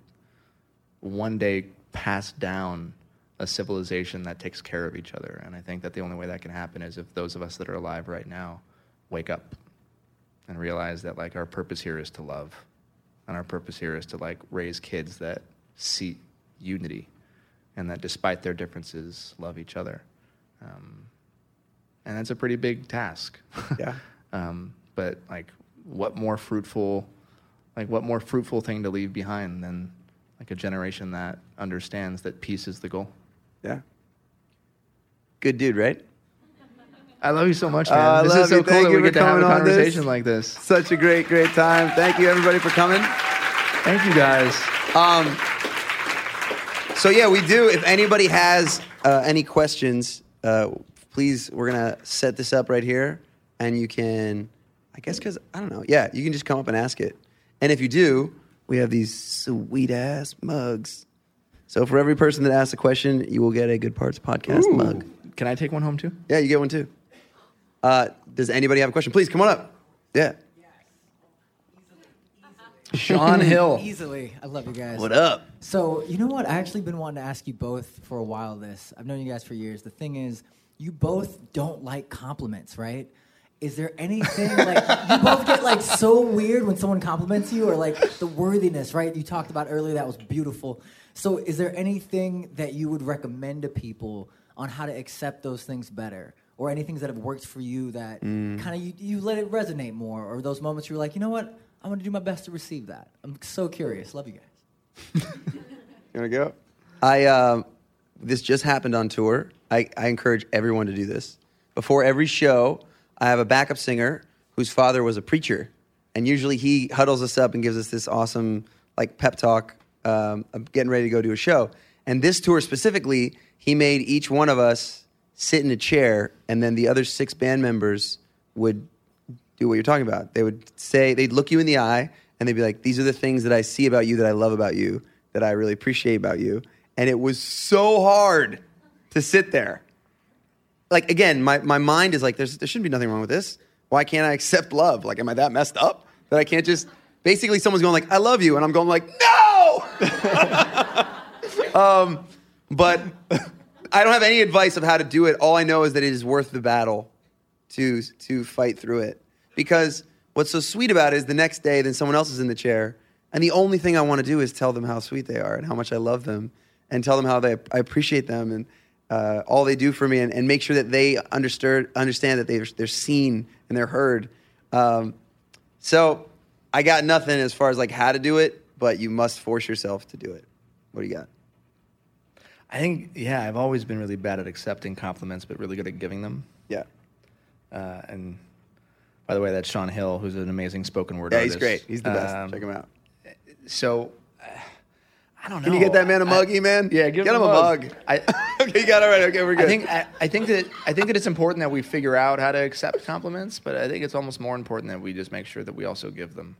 Speaker 4: one day pass down a civilization that takes care of each other. And i think that the only way that can happen is if those of us that are alive right now wake up and realize that like our purpose here is to love and our purpose here is to like raise kids that see unity and that despite their differences, love each other. Um, and that's a pretty big task.
Speaker 3: Yeah.
Speaker 4: um, but like, what more fruitful, like what more fruitful thing to leave behind than like a generation that understands that peace is the goal.
Speaker 3: Yeah. Good dude, right?
Speaker 4: I love you so much,
Speaker 3: Oh,
Speaker 4: man.
Speaker 3: I
Speaker 4: this
Speaker 3: love
Speaker 4: is so
Speaker 3: you.
Speaker 4: cool
Speaker 3: Thank
Speaker 4: that we get to have a
Speaker 3: coming on this.
Speaker 4: conversation like this.
Speaker 3: Such a great, great time. Thank you, everybody, for coming.
Speaker 4: Thank you, guys.
Speaker 3: Um, so yeah, we do. If anybody has uh, any questions, uh, please, we're gonna set this up right here, and you can, I guess, because I don't know. Yeah, you can just come up and ask it. And if you do, we have these sweet ass mugs. So for every person that asks a question, you will get a Good Parts podcast mug.
Speaker 4: Can I take one home too?
Speaker 3: Yeah, you get one too. Uh, does anybody have a question? Please come on up. Yeah.
Speaker 4: Sean Hill.
Speaker 5: Easily. I love you guys.
Speaker 3: What up?
Speaker 5: So, you know what? I actually been wanting to ask you both for a while this. I've known you guys for years. The thing is, you both don't like compliments, right? Is there anything like you both get like so weird when someone compliments you or like the worthiness, right? You talked about earlier that was beautiful. So, is there anything that you would recommend to people on how to accept those things better? Or any things that have worked for you that kind of you, you let it resonate more, or those moments you're like, you know what, I'm gonna do my best to receive that. I'm so curious. Love you guys.
Speaker 3: You want to go? I um, this just happened on tour. I, I encourage everyone to do this. Before every show, I have a backup singer whose father was a preacher, and usually he huddles us up and gives us this awesome like pep talk. Um, of getting ready to go do a show, and this tour specifically, he made each one of us sit in a chair, and then the other six band members would do what you're talking about. They would say, they'd look you in the eye and they'd be like, these are the things that I see about you that I love about you, that I really appreciate about you. And it was so hard to sit there. Like, again, my, my mind is like, there shouldn't be nothing wrong with this. Why can't I accept love? Like, am I that messed up that I can't just, basically, someone's going like, I love you. And I'm going like, no! um, but I don't have any advice of how to do it. All I know is that it is worth the battle to to fight through it. Because what's so sweet about it is the next day, then someone else is in the chair, and the only thing I want to do is tell them how sweet they are and how much I love them, and tell them how they I appreciate them and uh, all they do for me, and, and make sure that they understood understand that they're they're seen and they're heard. Um, so I got nothing as far as like how to do it, but you must force yourself to do it. What do you got?
Speaker 4: I think, yeah, I've always been really bad at accepting compliments, but really good at giving them.
Speaker 3: Yeah,
Speaker 4: Uh, and by the way, that's Sean Hill, who's an amazing spoken word
Speaker 3: yeah,
Speaker 4: artist.
Speaker 3: he's great. He's the best.
Speaker 4: Um,
Speaker 3: Check him out.
Speaker 4: So, uh, I don't know.
Speaker 3: Can you get that man a
Speaker 4: I-
Speaker 3: muggy, man?
Speaker 4: Yeah, give
Speaker 3: get him
Speaker 4: him
Speaker 3: a
Speaker 4: a
Speaker 3: mug.
Speaker 4: mug. I-
Speaker 3: okay, you got it right. Okay, we're good.
Speaker 4: I think I, I think that I think that it's important that we figure out how to accept compliments, but I think it's almost more important that we just make sure that we also give them.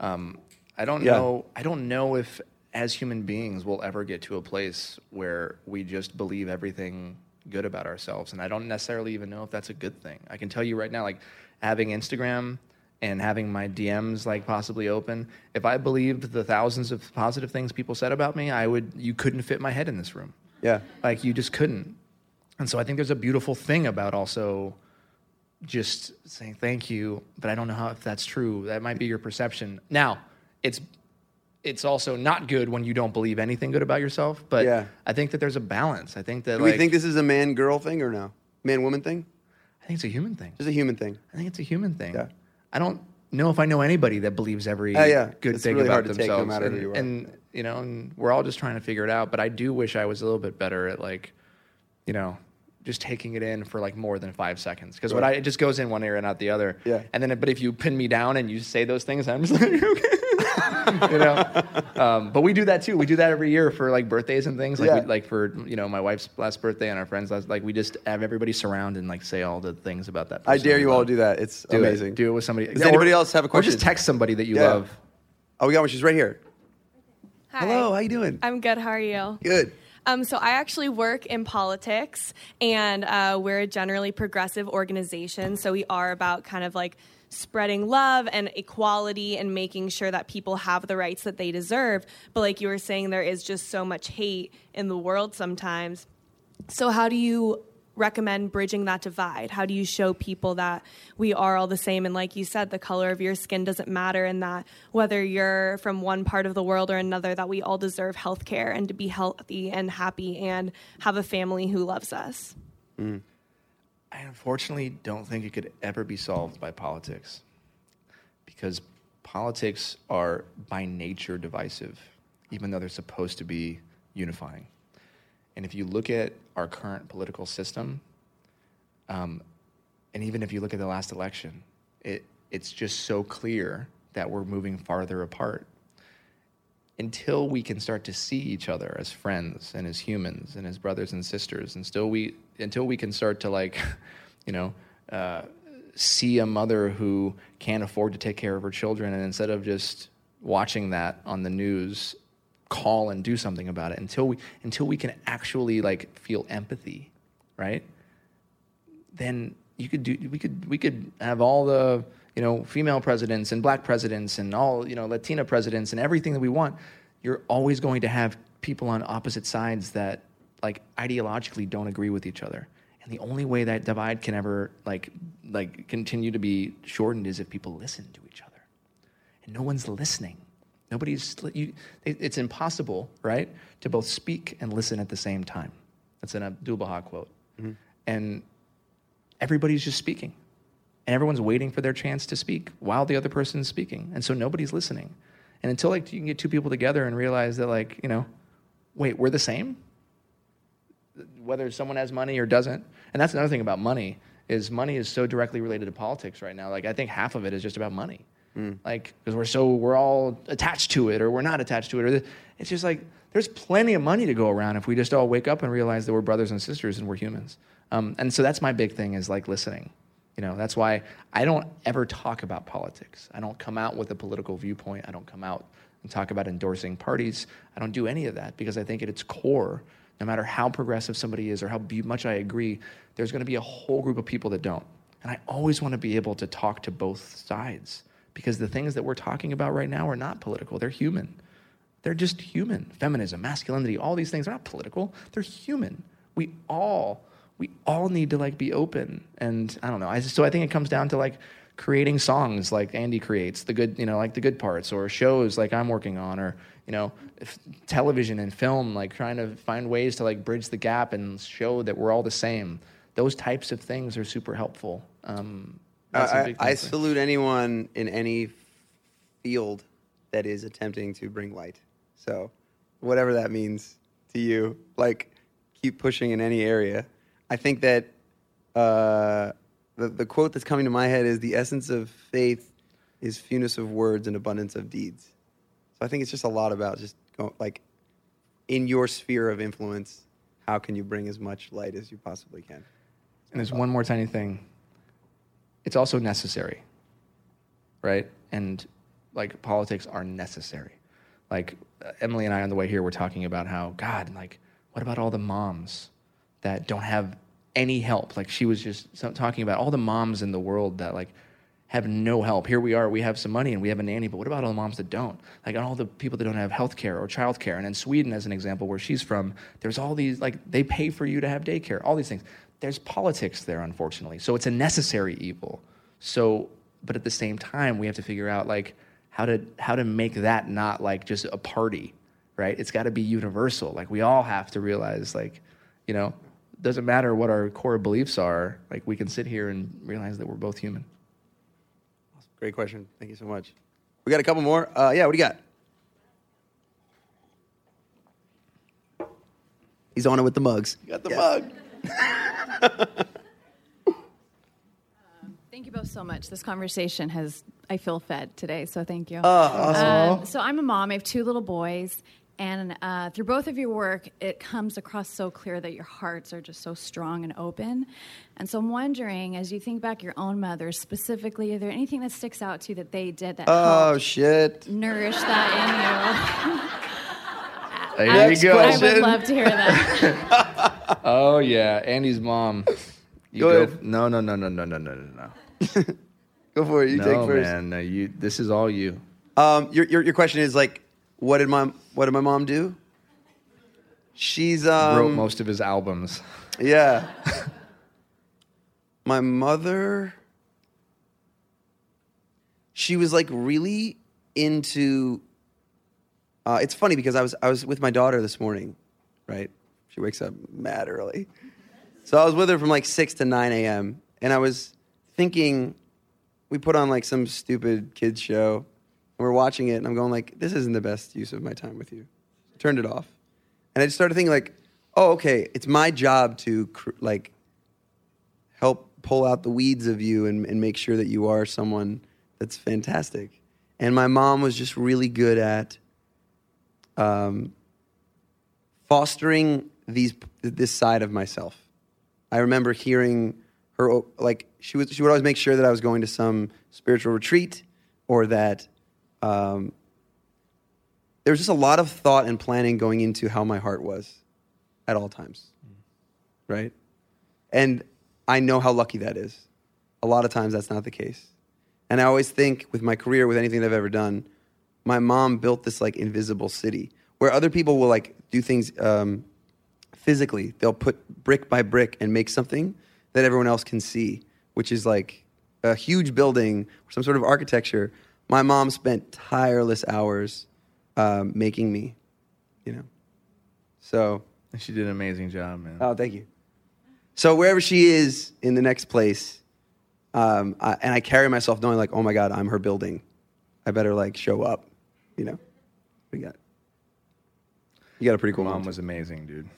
Speaker 4: Um, I don't
Speaker 3: Yeah.
Speaker 4: know. I don't know if as human beings we'll ever get to a place where we just believe everything good about ourselves, and I don't necessarily even know if that's a good thing. I can tell you right now, like having Instagram and having my DMs like possibly open. If I believed the thousands of positive things people said about me, I would. You couldn't fit my head in this room.
Speaker 3: yeah.
Speaker 4: Like you just couldn't. And so I think there's a beautiful thing about also just saying thank you, but I don't know how if that's true. That might be your perception. Now, it's it's also not good when you don't believe anything good about yourself, but
Speaker 3: Yeah.
Speaker 4: I think that there's a balance. I think that
Speaker 3: Do
Speaker 4: like
Speaker 3: we think this is a man girl thing or no? Man woman thing?
Speaker 4: I think it's a human thing.
Speaker 3: It's a human thing.
Speaker 4: I think it's a human thing.
Speaker 3: Yeah.
Speaker 4: I don't know if I know anybody that believes every
Speaker 3: Oh, yeah.
Speaker 4: good
Speaker 3: It's
Speaker 4: thing
Speaker 3: really
Speaker 4: about
Speaker 3: hard to take no
Speaker 4: themselves.
Speaker 3: matter
Speaker 4: and,
Speaker 3: who you are.
Speaker 4: and you know, and we're all just trying to figure it out. But I do wish I was a little bit better at like, you know, just taking it in for like more than five seconds. Because what I it just goes in one ear and out the other.
Speaker 3: Yeah.
Speaker 4: And then, but if you pin me down and you say those things, I'm just like, okay. you know. Um, but we do that too. We do that every year for like birthdays and things. Like,
Speaker 3: Yeah.
Speaker 4: we, like for you know my wife's last birthday and our friends last. Like we just have everybody surround and like say all the things about that.
Speaker 3: I dare you all
Speaker 4: love.
Speaker 3: to do that. It's
Speaker 4: Do
Speaker 3: amazing.
Speaker 4: It. Do it with somebody.
Speaker 3: Does anybody else have a question?
Speaker 4: Or just text somebody that you
Speaker 3: Yeah.
Speaker 4: love.
Speaker 3: Oh, we got one. She's right here.
Speaker 6: Hi.
Speaker 3: Hello, how you doing?
Speaker 6: I'm good. How are you?
Speaker 3: Good.
Speaker 6: Um, so I actually work in politics, and uh, we're a generally progressive organization. So we are about kind of like spreading love and equality and making sure that people have the rights that they deserve. But like you were saying, there is just so much hate in the world sometimes. So how do you recommend bridging that divide? How do you show people that we are all the same? And like you said, the color of your skin doesn't matter, and that whether you're from one part of the world or another, that we all deserve health care and to be healthy and happy and have a family who loves us. Mm.
Speaker 4: I unfortunately don't think it could ever be solved by politics because politics are by nature divisive, even though they're supposed to be unifying. And if you look at our current political system, um, and even if you look at the last election, it, it's just so clear that we're moving farther apart. Until we can start to see each other as friends and as humans and as brothers and sisters, and still we until we can start to like, you know, uh, see a mother who can't afford to take care of her children, and instead of just watching that on the news, call and do something about it. Until we until we can actually like feel empathy, right? then you could do we could we could have all the you know female presidents and black presidents and all you know Latina presidents and everything that we want. You're always going to have people on opposite sides that like ideologically don't agree with each other. And the only way that divide can ever like like continue to be shortened is if people listen to each other. And no one's listening. Nobody's you, it's impossible, right, to both speak and listen at the same time. That's an Abdul Baha quote. Mm-hmm. And everybody's just speaking. And everyone's waiting for their chance to speak while the other person's speaking. And so nobody's listening. And until like you can get two people together and realize that like, you know, wait, we're the same? Whether someone has money or doesn't. And that's another thing about money is money is so directly related to politics right now. Like I think half of it is just about money. Like because we're so we're all attached to it or we're not attached to it or th- it's just like there's plenty of money to go around if we just all wake up and realize that we're brothers and sisters and we're humans. Um, and so that's my big thing is like listening. You know, that's why I don't ever talk about politics. I don't come out with a political viewpoint. I don't come out and talk about endorsing parties. I don't do any of that because I think at its core, no matter how progressive somebody is or how much I agree, there's going to be a whole group of people that don't. And I always want to be able to talk to both sides because the things that we're talking about right now are not political, they're human. They're just human. Feminism, masculinity, all these things are not political. They're human. We all we all need to like be open. And I don't know. I so I think it comes down to like creating songs like Andy creates, the good, you know, like the good parts or shows like I'm working on or, you know, if television and film like trying to find ways to like bridge the gap and show that we're all the same. Those types of things are super helpful. Um,
Speaker 3: I, I
Speaker 4: thing for me.
Speaker 3: salute anyone in any field that is attempting to bring light. So, whatever that means to you, like keep pushing in any area. I think that uh, the the quote that's coming to my head is the essence of faith is fewness of words and abundance of deeds. So I think it's just a lot about just go, like in your sphere of influence, how can you bring as much light as you possibly can?
Speaker 4: And there's one more tiny thing. It's also necessary, right? And like politics are necessary. Like uh, Emily and I on the way here were talking about how God, like, what about all the moms that don't have any help? Like she was just talking about all the moms in the world that like have no help. Here we are, we have some money and we have a nanny, but what about all the moms that don't? Like all the people that don't have health care or child care. And in Sweden, as an example, where she's from, there's all these, like, they pay for you to have daycare, all these things. There's politics there, unfortunately. So it's a necessary evil. So, but at the same time, we have to figure out, like, how to, how to make that not like just a party, right? It's got to be universal. Like, we all have to realize, like, you know, doesn't matter what our core beliefs are, like, we can sit here and realize that we're both human.
Speaker 3: Great question. Thank you so much. We got a couple more. Uh, yeah, what do you got? He's on it with the mugs. You got the mug.
Speaker 7: Thank you both so much. This conversation has, I feel fed today, so thank you.
Speaker 3: Oh, awesome.
Speaker 7: Um, so I'm a mom. I have two little boys. And uh, through both of your work, it comes across so clear that your hearts are just so strong and open. And so I'm wondering, as you think back your own mothers specifically, is there anything that sticks out to you that they did that
Speaker 3: Oh,
Speaker 7: helped
Speaker 3: shit.
Speaker 7: nourish that in you?
Speaker 4: There you go.
Speaker 7: I would love to hear that.
Speaker 4: Oh yeah, Andy's mom. You
Speaker 3: Go
Speaker 4: go.
Speaker 3: ahead.
Speaker 4: No, no, no, no, no, no, no, no, no.
Speaker 3: Go for it. You
Speaker 4: no,
Speaker 3: take first.
Speaker 4: man. No, you. This is all you.
Speaker 3: Um, your, your, your question is like, what did my what did my mom do? She's um,
Speaker 4: Wrote most of his albums.
Speaker 3: Yeah. My mother, she was like really into. Uh, it's funny because I was I was with my daughter this morning, right? She wakes up mad early, so I was with her from like six to nine a.m. and I was thinking, we put on like some stupid kids show, we're watching it, and I'm going like, this isn't the best use of my time with you. Turned it off, and I just started thinking like, oh okay, it's my job to cr- like help pull out the weeds of you and, and make sure that you are someone that's fantastic. And my mom was just really good at um, fostering these this side of myself. I remember hearing her like she was she would always make sure that I was going to some spiritual retreat or that um, there was just a lot of thought and planning going into how my heart was at all times, right? And I know how lucky that is. A lot of times that's not the case. And I always think with my career, with anything that I've ever done, my mom built this like invisible city where other people will like do things um, physically. They'll put brick by brick and make something that everyone else can see, which is like a huge building some sort of architecture. My mom spent tireless hours um, making me, you know. So
Speaker 4: She did an amazing job, man.
Speaker 3: Oh, thank you. So wherever she is in the next place, um, I, and I carry myself knowing like, oh my God, I'm her building. I better like show up. You know, we got. You got a pretty cool
Speaker 4: mom
Speaker 3: mom.
Speaker 4: was amazing, dude.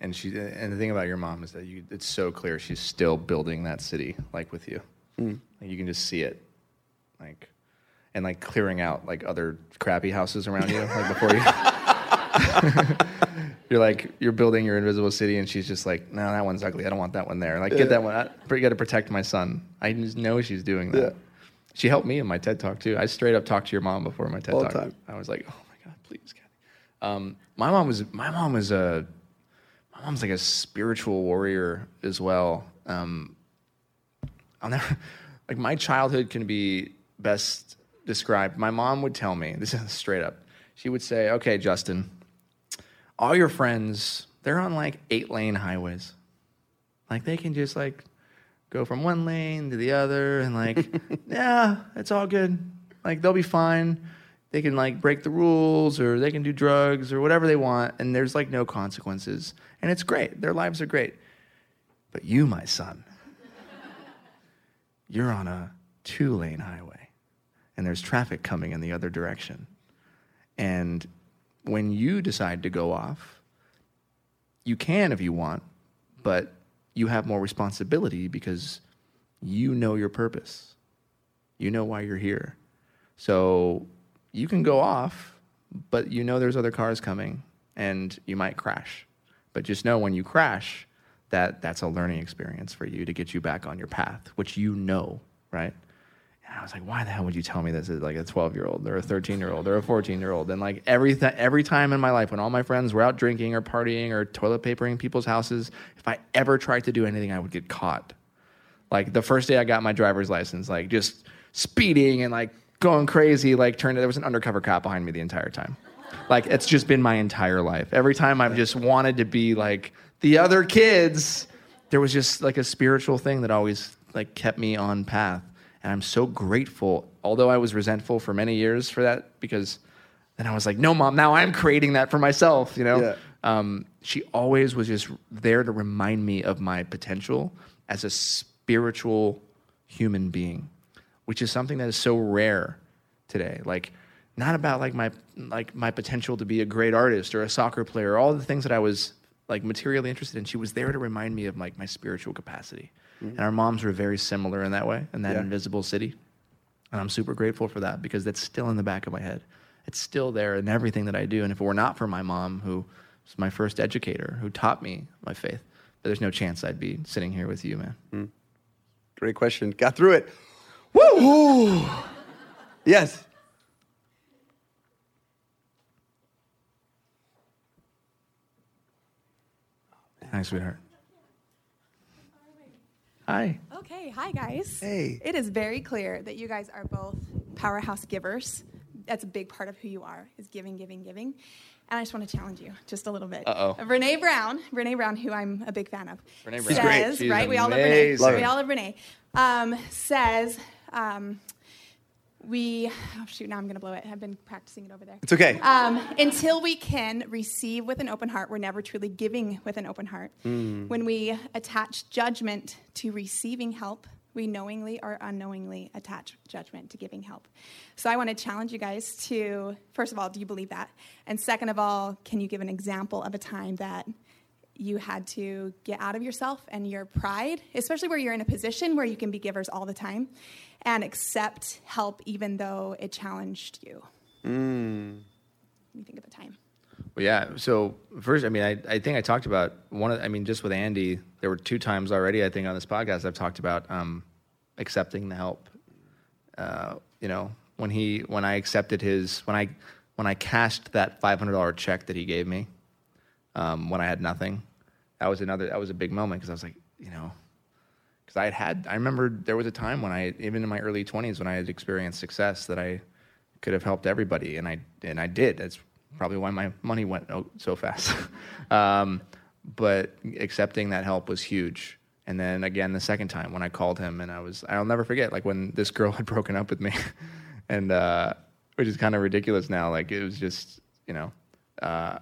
Speaker 4: And she and the thing about your mom is that you it's so clear she's still building that city like with you.
Speaker 3: Hmm.
Speaker 4: Like, you can just see it. Like and like clearing out like other crappy houses around you like before you You're like you're building your invisible city and she's just like, "No, that one's ugly. I don't want that one there." Like, get that one. I, you got to protect my son. I just know she's doing that.
Speaker 3: Yeah.
Speaker 4: She helped me in my TED talk too. I straight up talked to your mom before my TED
Speaker 3: All
Speaker 4: talk.
Speaker 3: time.
Speaker 4: I was like, "Oh my god, please, Kathy." Um, my mom was my mom was a my mom's like a spiritual warrior as well. Um, I'll never like my childhood can be best described. My mom would tell me this is straight up. She would say, "Okay, Justin, all your friends they're on like eight lane highways. Like they can just like go from one lane to the other and like yeah, it's all good. Like they'll be fine. They can like break the rules or they can do drugs or whatever they want and there's like no consequences. And it's great. Their lives are great. But you, my son, you're on a two lane highway and there's traffic coming in the other direction. And when you decide to go off, you can if you want, but you have more responsibility because you know your purpose. You know why you're here. So you can go off, but you know there's other cars coming and you might crash. But just know when you crash that that's a learning experience for you to get you back on your path, which you know, right? I was like, why the hell would you tell me this as like a 12 year old or a 13 year old or a 14 year old? And like every, th- every time in my life when all my friends were out drinking or partying or toilet papering people's houses, if I ever tried to do anything, I would get caught. Like the first day I got my driver's license, like just speeding and like going crazy, like turned, there was an undercover cop behind me the entire time. Like it's just been my entire life. Every time I've just wanted to be like the other kids, there was just like a spiritual thing that always like kept me on path. And I'm so grateful, although I was resentful for many years for that, because then I was like, no, mom, now I'm creating that for myself, you know?
Speaker 3: Yeah.
Speaker 4: Um, she always was just there to remind me of my potential as a spiritual human being, which is something that is so rare today. Like, not about like my like my potential to be a great artist or a soccer player, all the things that I was like materially interested in. She was there to remind me of like my spiritual capacity. Mm-hmm. And our moms were very similar in that way, in that
Speaker 3: Yeah.
Speaker 4: invisible city. And I'm super grateful for that because that's still in the back of my head. It's still there in everything that I do. And if it were not for my mom, who was my first educator, who taught me my faith, there's no chance I'd be sitting here with you, man. Hmm.
Speaker 3: Great question. Got through it. Woo! yes.
Speaker 4: Thanks, sweetheart. Hi.
Speaker 8: Okay, hi guys.
Speaker 3: Hey.
Speaker 8: It is very clear that you guys are both powerhouse givers. That's a big part of who you are, is giving, giving, giving. and I just want to challenge you just a little bit.
Speaker 4: Uh-oh.
Speaker 8: Brene Brown, Brene Brown, who I'm a big fan of,
Speaker 4: Brene Brown.
Speaker 8: says,
Speaker 4: She's great. She's
Speaker 8: right? We all love Brene.
Speaker 3: Love
Speaker 8: we all love Brene. Um, says, um, we, oh shoot, now I'm going to blow it. I've been practicing it over there.
Speaker 3: It's okay.
Speaker 8: Um, until we can receive with an open heart, we're never truly giving with an open heart. When we attach judgment to receiving help, we knowingly or unknowingly attach judgment to giving help. So I want to challenge you guys to, first of all, do you believe that? And second of all, can you give an example of a time that you had to get out of yourself and your pride, especially where you're in a position where you can be givers all the time, and accept help even though it challenged you? Let me think of a time.
Speaker 4: Well, yeah. So first, I mean, I, I think I talked about one of. I mean, just with Andy, there were two times already. I think on this podcast, I've talked about um, accepting the help. Uh, you know, when he when I accepted his when I when I cashed that five hundred dollar check that he gave me um, when I had nothing, that was another. That was a big moment because I was like, you know, because I had had. I remember there was a time when I even in my early twenties when I had experienced success that I could have helped everybody, and I and I did. That's probably why my money went so fast. um, but accepting that help was huge. And then again, the second time when I called him, and I was I'll never forget like when this girl had broken up with me, and uh, which is kind of ridiculous now. Like it was just you know, uh,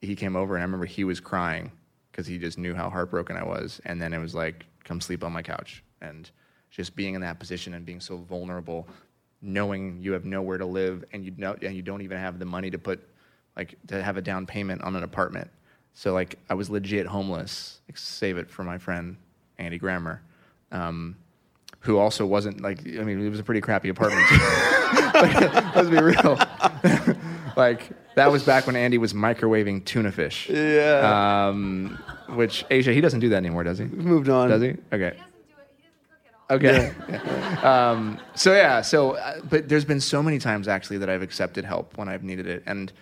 Speaker 4: he came over, and I remember he was crying because he just knew how heartbroken I was. And then it was like, come sleep on my couch, and just being in that position and being so vulnerable knowing you have nowhere to live and you know and you don't even have the money to put like to have a down payment on an apartment. So like I was legit homeless. Save it for my friend Andy Grammer, um, who also wasn't like I mean it was a pretty crappy apartment. like, let's be real. like that was back when Andy was microwaving tuna fish.
Speaker 3: yeah.
Speaker 4: Um, which Aijia he doesn't do that anymore, does he?
Speaker 3: Moved on.
Speaker 4: Does he? Okay. Okay. um, so yeah. So, uh, but there's been so many times actually that I've accepted help when I've needed it, and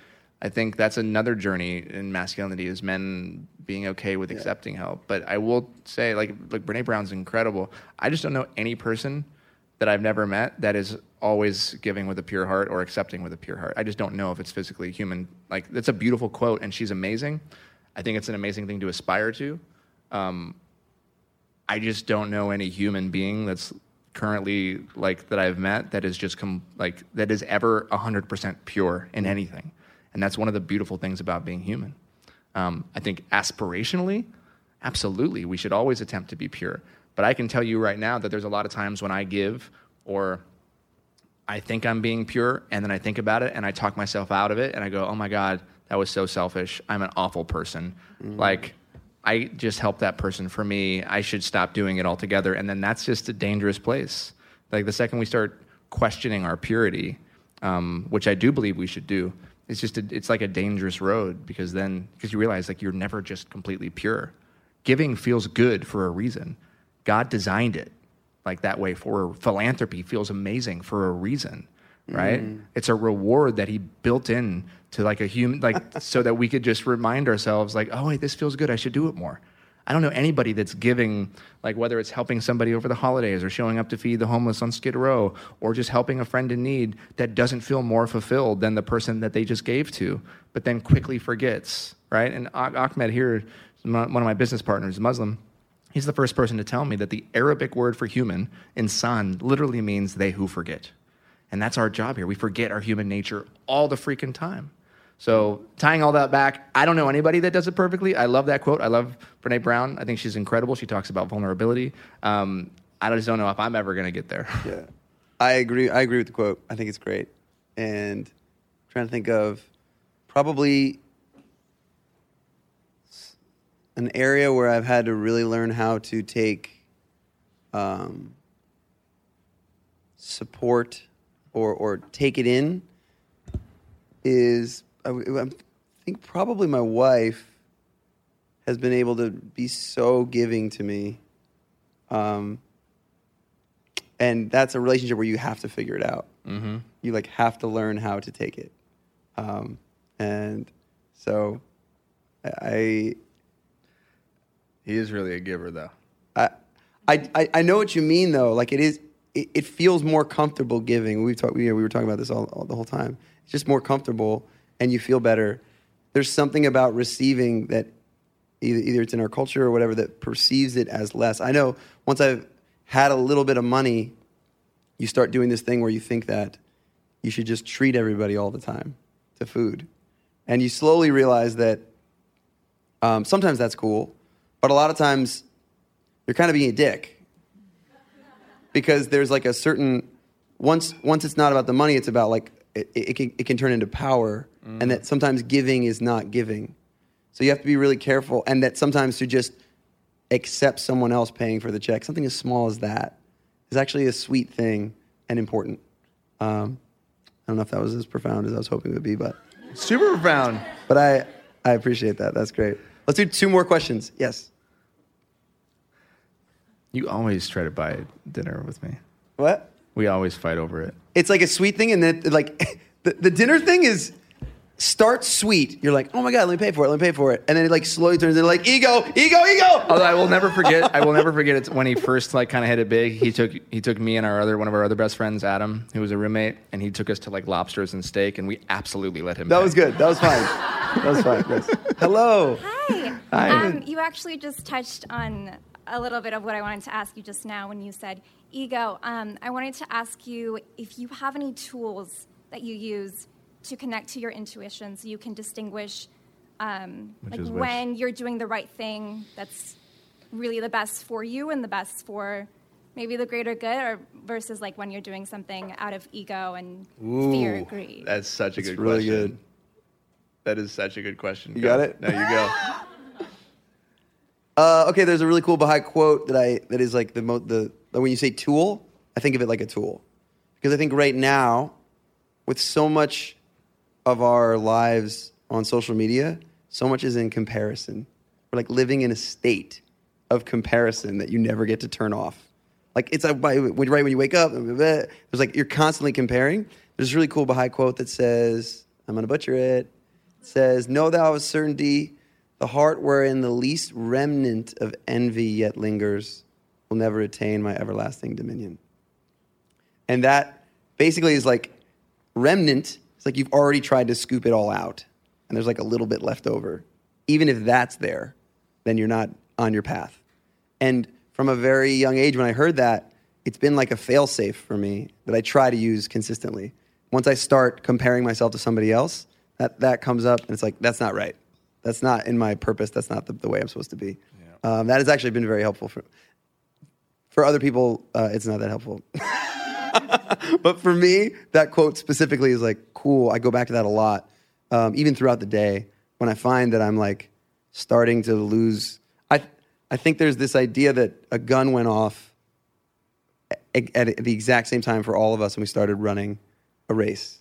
Speaker 4: I think that's another journey in masculinity is men being okay with accepting help. But I will say, like, like Brene Brown's incredible. I just don't know any person that I've never met that is always giving with a pure heart or accepting with a pure heart. I just don't know if it's physically human. Like, that's a beautiful quote, and she's amazing. I think it's an amazing thing to aspire to. Um, I just don't know any human being that's currently like that I've met that is just com- like that is ever 100% pure in anything. And that's one of the beautiful things about being human. Um, I think aspirationally, absolutely, we should always attempt to be pure. But I can tell you right now that there's a lot of times when I give or I think I'm being pure, and then I think about it and I talk myself out of it, and I go, "Oh my God, that was so selfish. I'm an awful person. Like, I just helped that person for me. I should stop doing it altogether." And then that's just a dangerous place. Like the second we start questioning our purity, um, which I do believe we should do, it's just a, it's like a dangerous road because then because you realize like you're never just completely pure. Giving feels good for a reason. God designed it like that way for philanthropy feels amazing for a reason right? It's a reward that he built in to like a human like so that we could just remind ourselves like oh wait this feels good. I should do it more. I don't know anybody that's giving like whether it's helping somebody over the holidays or showing up to feed the homeless on skid row or just helping a friend in need that doesn't feel more fulfilled than the person that they just gave to but then quickly forgets right? And Ah- ahmed here one of my business partners is muslim He's the first person to tell me that the Arabic word for human, insan, literally means they who forget. And that's our job here. We forget our human nature all the freaking time. So, tying all that back, I don't know anybody that does it perfectly. I love that quote. I love Brene Brown. I think she's incredible. She talks about vulnerability. Um, I just don't know if I'm ever going to get there.
Speaker 3: Yeah, I agree. I agree with the quote. I think it's great, and I'm trying to think of probably an area where I've had to really learn how to take um, support or or take it in is I think probably my wife has been able to be so giving to me. Um, and that's a relationship where you have to figure it out. Mm-hmm. You like have to learn how to take it, um, and so I,
Speaker 4: He is really a giver, though.
Speaker 3: I, I, I- know what you mean though. Like it is, it, it feels more comfortable giving. We've talked, we, we were talking about this all, all the whole time. It's just more comfortable, and you feel better. there's something about receiving that either, either it's in our culture or whatever that perceives it as less. I know once I've had a little bit of money, you start doing this thing where you think that you should just treat everybody all the time to food. And you slowly realize that um, sometimes that's cool, but a lot of times you're kind of being a dick because there's like a certain once once it's not about the money, it's about like it, it can it can turn into power, and that sometimes giving is not giving. So you have to be really careful, and that sometimes to just accept someone else paying for the check, something as small as that, is actually a sweet thing and important. Um, I don't know if that was as profound as I was hoping it would be, but
Speaker 4: Super profound.
Speaker 3: but I I appreciate that. That's great. Let's do two more questions. Yes.
Speaker 4: You always try to buy dinner with me.
Speaker 3: What?
Speaker 4: We always fight over it.
Speaker 3: It's like a sweet thing, and then like the, the dinner thing is start sweet. You're like, oh my god, let me pay for it, let me pay for it, and then it like slowly turns into like ego, ego, ego.
Speaker 4: Although I will never forget, I will never forget it's when he first like kind of hit it big. He took he took me and our other one of our other best friends, Adam, who was a roommate, and he took us to like lobsters and steak, and we absolutely let him.
Speaker 3: That
Speaker 4: pay.
Speaker 3: was good. That was fine. That was fine. Yes. Hello.
Speaker 9: Hi.
Speaker 3: Hi.
Speaker 9: Um, you actually just touched on a little bit of what I wanted to ask you just now when you said ego. Um, I wanted to ask you if you have any tools that you use to connect to your intuition so you can distinguish um, like
Speaker 4: is which?
Speaker 9: when you're doing the right thing that's really the best for you and the best for maybe the greater good or versus like when you're doing something out of ego and fear or greed.
Speaker 4: That's such a
Speaker 3: It's
Speaker 4: good
Speaker 3: really
Speaker 4: question.
Speaker 3: good.
Speaker 4: That is such a good question.
Speaker 3: You
Speaker 4: Go.
Speaker 3: got it?
Speaker 4: now you go.
Speaker 3: Uh, okay, there's a really cool Baha'i quote that I that is like the mo- the when you say tool, I think of it like a tool because I think right now, with so much of our lives on social media, so much is in comparison. We're like living in a state of comparison that you never get to turn off. Like it's like right when you wake up, there's like you're constantly comparing. There's a really cool Baha'i quote that says, "I'm gonna butcher it." It says, "Know thou of certainty, the heart wherein the least remnant of envy yet lingers will never attain my everlasting dominion." And that basically is like remnant. It's like you've already tried to scoop it all out, and there's like a little bit left over. Even if that's there, then you're not on your path. And from a very young age, when I heard that, it's been like a failsafe for me that I try to use consistently. Once I start comparing myself to somebody else, that, that comes up, and it's like, that's not right. That's not in my purpose. That's not the, the way I'm supposed to be. Um, that has actually been very helpful. For, for other people, uh, it's not that helpful. but for me, that quote specifically is like cool. I go back to that a lot, um, even throughout the day when I find that I'm like starting to lose. I I think there's this idea that a gun went off at, at the exact same time for all of us and we started running a race,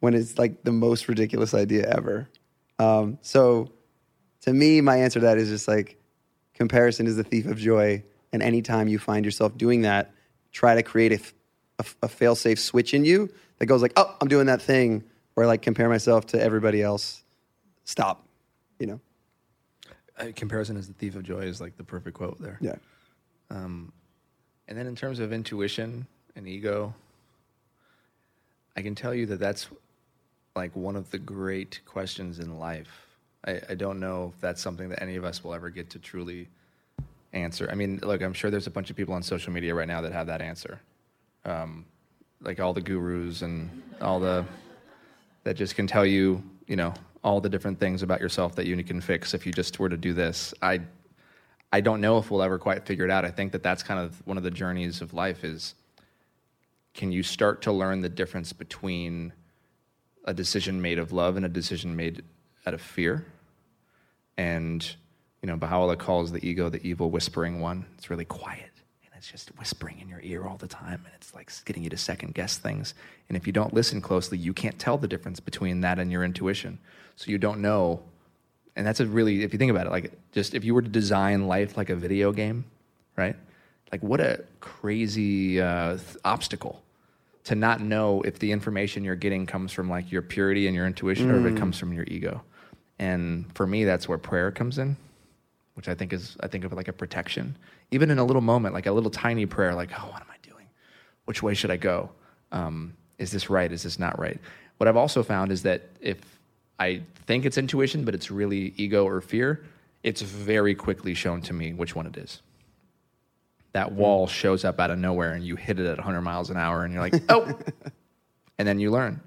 Speaker 3: when it's like the most ridiculous idea ever. Um, so, to me, my answer to that is just like comparison is the thief of joy. And anytime you find yourself doing that, try to create a, f- a f- a fail-safe switch in you that goes like, oh, I'm doing that thing I like compare myself to everybody else. Stop, you know?
Speaker 4: Uh, comparison is the thief of joy is like the perfect quote there.
Speaker 3: Yeah.
Speaker 4: Um, and then in terms of intuition and ego, I can tell you that that's like one of the great questions in life. I, I don't know if that's something that any of us will ever get to truly answer. I mean, look, I'm sure there's a bunch of people on social media right now that have that answer. Um, like all the gurus and all the that just can tell you, you know, all the different things about yourself that you can fix if you just were to do this. I I don't know if we'll ever quite figure it out. I think that that's kind of one of the journeys of life is can you start to learn the difference between a decision made of love and a decision made out of fear? And you know, Baha'u'llah calls the ego the evil whispering one. It's really quiet and it's just whispering in your ear all the time and it's like getting you to second guess things. And if you don't listen closely, you can't tell the difference between that and your intuition. So you don't know. And that's a really, if you think about it, like just if you were to design life like a video game, right? Like what a crazy uh, th- obstacle to not know if the information you're getting comes from like your purity and your intuition or if it comes from your ego. And for me, that's where prayer comes in which I think is I think of it like a protection. Even in a little moment, like a little tiny prayer, like, oh, what am I doing? Which way should I go? Um, is this right? Is this not right? What I've also found is that if I think it's intuition, but it's really ego or fear, it's very quickly shown to me which one it is. That wall shows up out of nowhere and you hit it at 100 miles an hour and you're like, oh, and then you learn.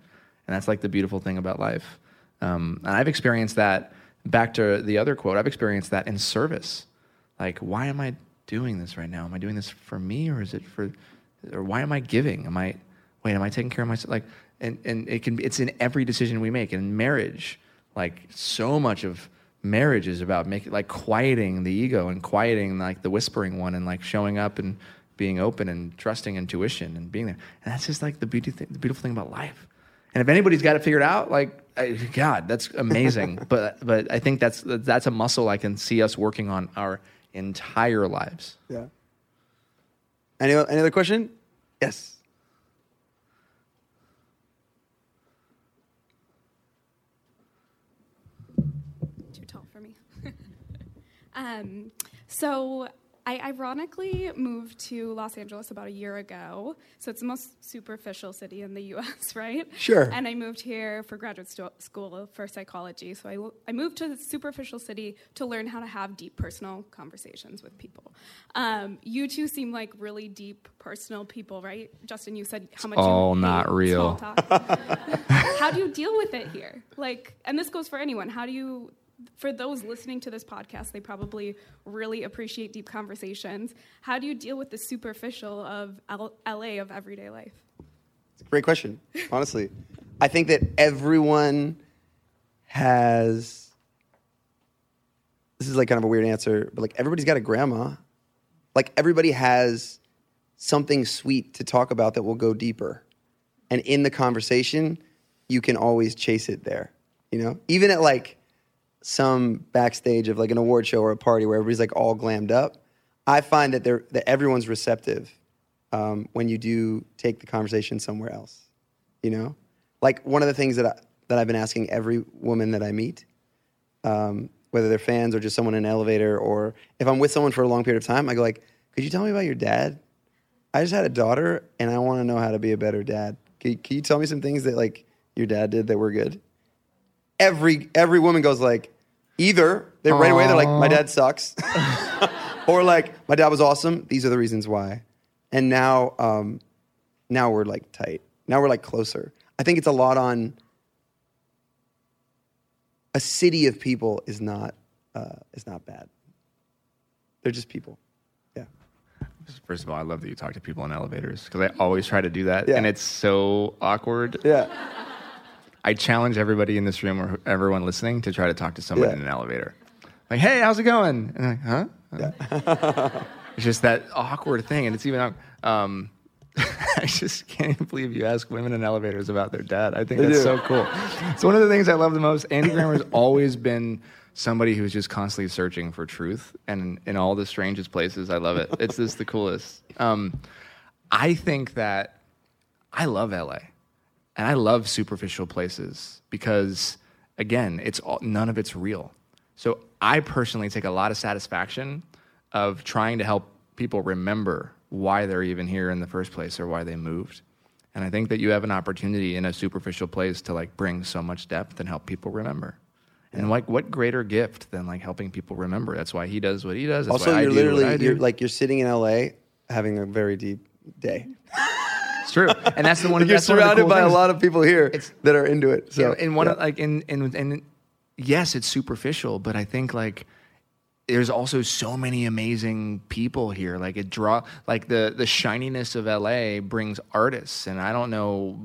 Speaker 4: And that's like the beautiful thing about life. Um, and I've experienced that back to the other quote, I've experienced that in service. Like, why am I doing this right now? Am I doing this for me or is it for, or why am I giving? Am I, wait, am I taking care of myself? Like, and, and it can, it's in every decision we make. In marriage, like, so much of marriage is about making, like, quieting the ego and quieting, like, the whispering one and, like, showing up and being open and trusting intuition and being there. And that's just, like, the, beauty thing, the beautiful thing about life. And if anybody's got it figured out, like, I, God, that's amazing. but, but I think that's, that's a muscle I can see us working on our entire lives.
Speaker 3: Yeah. Any, any other question? Yes.
Speaker 10: too tall for me. Um, so I ironically moved to Los Angeles about a year ago. So it's the most superficial city in the U.S., right?
Speaker 3: Sure.
Speaker 10: And I moved here for graduate stu- school for psychology. So I I moved to the superficial city to learn how to have deep personal conversations with people. Um, you two seem like really deep personal people, right? Justin, you said how much
Speaker 4: all
Speaker 10: you
Speaker 4: not real.
Speaker 10: small talk. how do you deal with it here? Like, and this goes for anyone. How do you for those listening to this podcast, they probably really appreciate deep conversations. How do you deal with the superficial of L- LA of everyday life?
Speaker 3: It's a great question, honestly. I think that everyone has. This is like kind of a weird answer, but like everybody's got a grandma. Like everybody has something sweet to talk about that will go deeper. And in the conversation, you can always chase it there. You know, even at like some backstage of like an award show or a party where everybody's like all glammed up, I find that they're that everyone's receptive um, when you do take the conversation somewhere else. You know, like one of the things that I, that I've been asking every woman that I meet, um, whether they're fans or just someone in an elevator, or if I'm with someone for a long period of time, I go like, "Could you tell me about your dad? I just had a daughter, and I want to know how to be a better dad. Can can you tell me some things that like your dad did that were good?" Every every woman goes like, either they right away they're like, "My dad sucks," or like, "My dad was awesome. These are the reasons why." And now, um, now we're like tight. Now we're like closer. I think it's a lot on a city of people is not uh, is not bad. They're just people. Yeah.
Speaker 4: First of all, I love that you talk to people in elevators because I always try to do that,
Speaker 3: Yeah.
Speaker 4: and it's so awkward.
Speaker 3: Yeah.
Speaker 4: I challenge everybody in this room or everyone listening to try to talk to someone
Speaker 3: Yeah.
Speaker 4: in an elevator. Like, hey, how's it going? And like, huh? it's just that awkward thing, and it's even. Um, I just can't believe you ask women in elevators about their dad. I think
Speaker 3: They
Speaker 4: that's
Speaker 3: do.
Speaker 4: so cool. It's one of the things I love the most. Andy Grammer's always been somebody who's just constantly searching for truth, and in all the strangest places. I love it. It's just the coolest. Um, I think that I love LA and I love superficial places because, again, it's all, none of it's real. So I personally take a lot of satisfaction of trying to help people remember why they're even here in the first place or why they moved. And I think that you have an opportunity in a superficial place to like bring so much depth and help people remember. And like, what greater gift than like helping people remember? That's why he does what he does. That's
Speaker 3: also,
Speaker 4: why
Speaker 3: you're
Speaker 4: do what I
Speaker 3: literally you're like you're sitting in LA having a very deep day.
Speaker 4: it's true, and that's the one.
Speaker 3: you're
Speaker 4: that's one of the
Speaker 3: surrounded
Speaker 4: cool
Speaker 3: by
Speaker 4: things.
Speaker 3: a lot of people here
Speaker 4: It's-
Speaker 3: that are into it. So
Speaker 4: yeah, and one
Speaker 3: yeah.
Speaker 4: of, like and and and yes, it's superficial, but I think like there's also so many amazing people here. Like it draw like the the shininess of LA brings artists, and I don't know.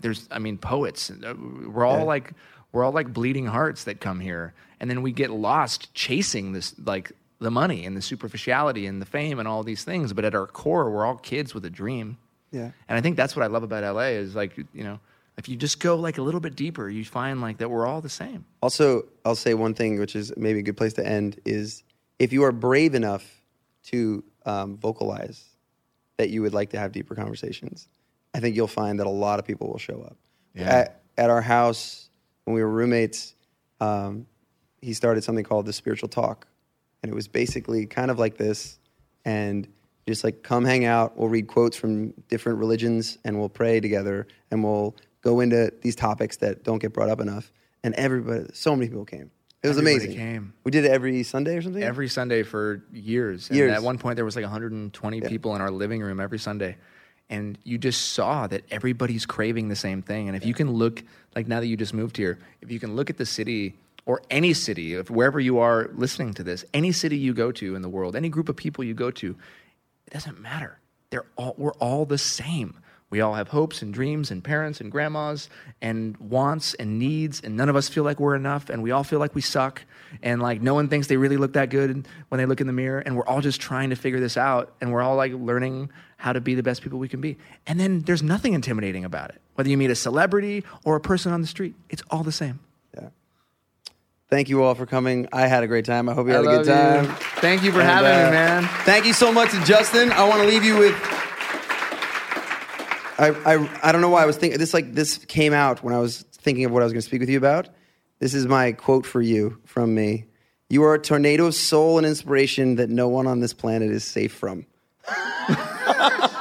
Speaker 4: There's I mean poets. Uh, we're all
Speaker 3: Yeah.
Speaker 4: like we're all like bleeding hearts that come here, and then we get lost chasing this like the money and the superficiality and the fame and all these things. But at our core, we're all kids with a dream.
Speaker 3: Yeah.
Speaker 4: And I think that's what I love about LA is like, you know, if you just go like a little bit deeper, you find like that we're all the same.
Speaker 3: Also, I'll say one thing, which is maybe a good place to end, is if you are brave enough to um, vocalize that you would like to have deeper conversations, I think you'll find that a lot of people will show up.
Speaker 4: Yeah.
Speaker 3: At, at our house, when we were roommates, um, he started something called the Spiritual Talk. And it was basically kind of like this. And just like come hang out. We'll read quotes from different religions and we'll pray together and we'll go into these topics that don't get brought up enough.
Speaker 11: and everybody, so many people came. It was
Speaker 4: Everybody
Speaker 11: amazing.
Speaker 4: came.
Speaker 11: We did it every Sunday or something.
Speaker 4: every Sunday for years. And
Speaker 11: Years.
Speaker 4: at one point, there was like 120 people in our living room every Sunday. And you just saw that everybody's craving the same thing. And if you can look, like now that you just moved here, if you can look at the city or any city, if wherever you are listening to this, any city you go to in the world, any group of people you go to, it doesn't matter. All, we're all the same. We all have hopes and dreams and parents and grandmas and wants and needs, and none of us feel like we're enough, and we all feel like we suck, and like no one thinks they really look that good when they look in the mirror, and we're all just trying to figure this out, and we're all like learning how to be the best people we can be. And then there's nothing intimidating about it. Whether you meet a celebrity or a person on the street, it's all the same.
Speaker 11: Thank you all for coming. I had a great time. I hope you had a good
Speaker 4: love you.
Speaker 11: time.
Speaker 4: Thank you for
Speaker 11: And,
Speaker 4: having
Speaker 11: uh,
Speaker 4: me, man.
Speaker 11: Thank you so much to Justin. I want to leave you with. I, I, I don't know why I was thinking this like this came out when I was thinking of what I was going to speak with you about. This is my quote for you from me. You are a tornado of soul and inspiration that no one on this planet is safe from.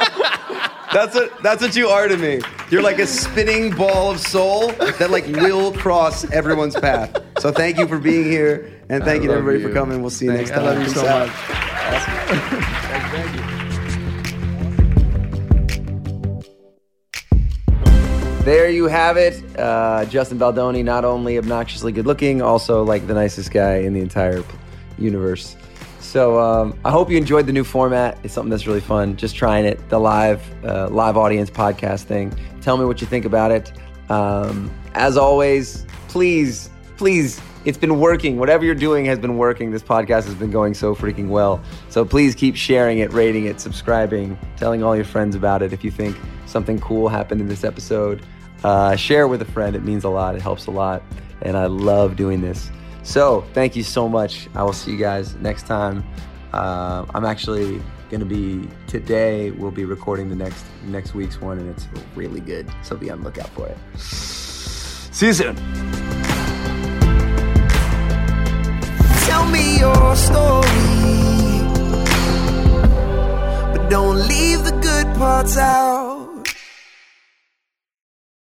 Speaker 11: that's what that's what you are to me. You're like a spinning ball of soul that like will cross everyone's path. So thank you for being here and thank
Speaker 4: I
Speaker 11: you to
Speaker 4: love
Speaker 11: everybody for coming. We'll see you
Speaker 4: Thank-
Speaker 11: next time.
Speaker 4: I love you
Speaker 11: Peace
Speaker 4: so
Speaker 11: out.
Speaker 4: much.
Speaker 3: There you have it. Uh, Justin Baldoni, not only obnoxiously good looking, also like the nicest guy in the entire universe. So um, I hope you enjoyed the new format. It's something that's really fun. Just trying it, the live uh, live audience podcast thing. Tell me what you think about it. Um, as always, please, please, it's been working. Whatever you're doing has been working. This podcast has been going so freaking well. So please keep sharing it, rating it, subscribing, telling all your friends about it. If you think something cool happened in this episode, uh, share it with a friend. It means a lot. It helps a lot. And I love doing this. So thank you so much. I will see you guys next time. Uh, I'm actually going to be today. We'll be recording the next next week's one, and it's really good. So be on lookout for it. See you soon.
Speaker 12: Tell me your story, but don't leave the good parts out.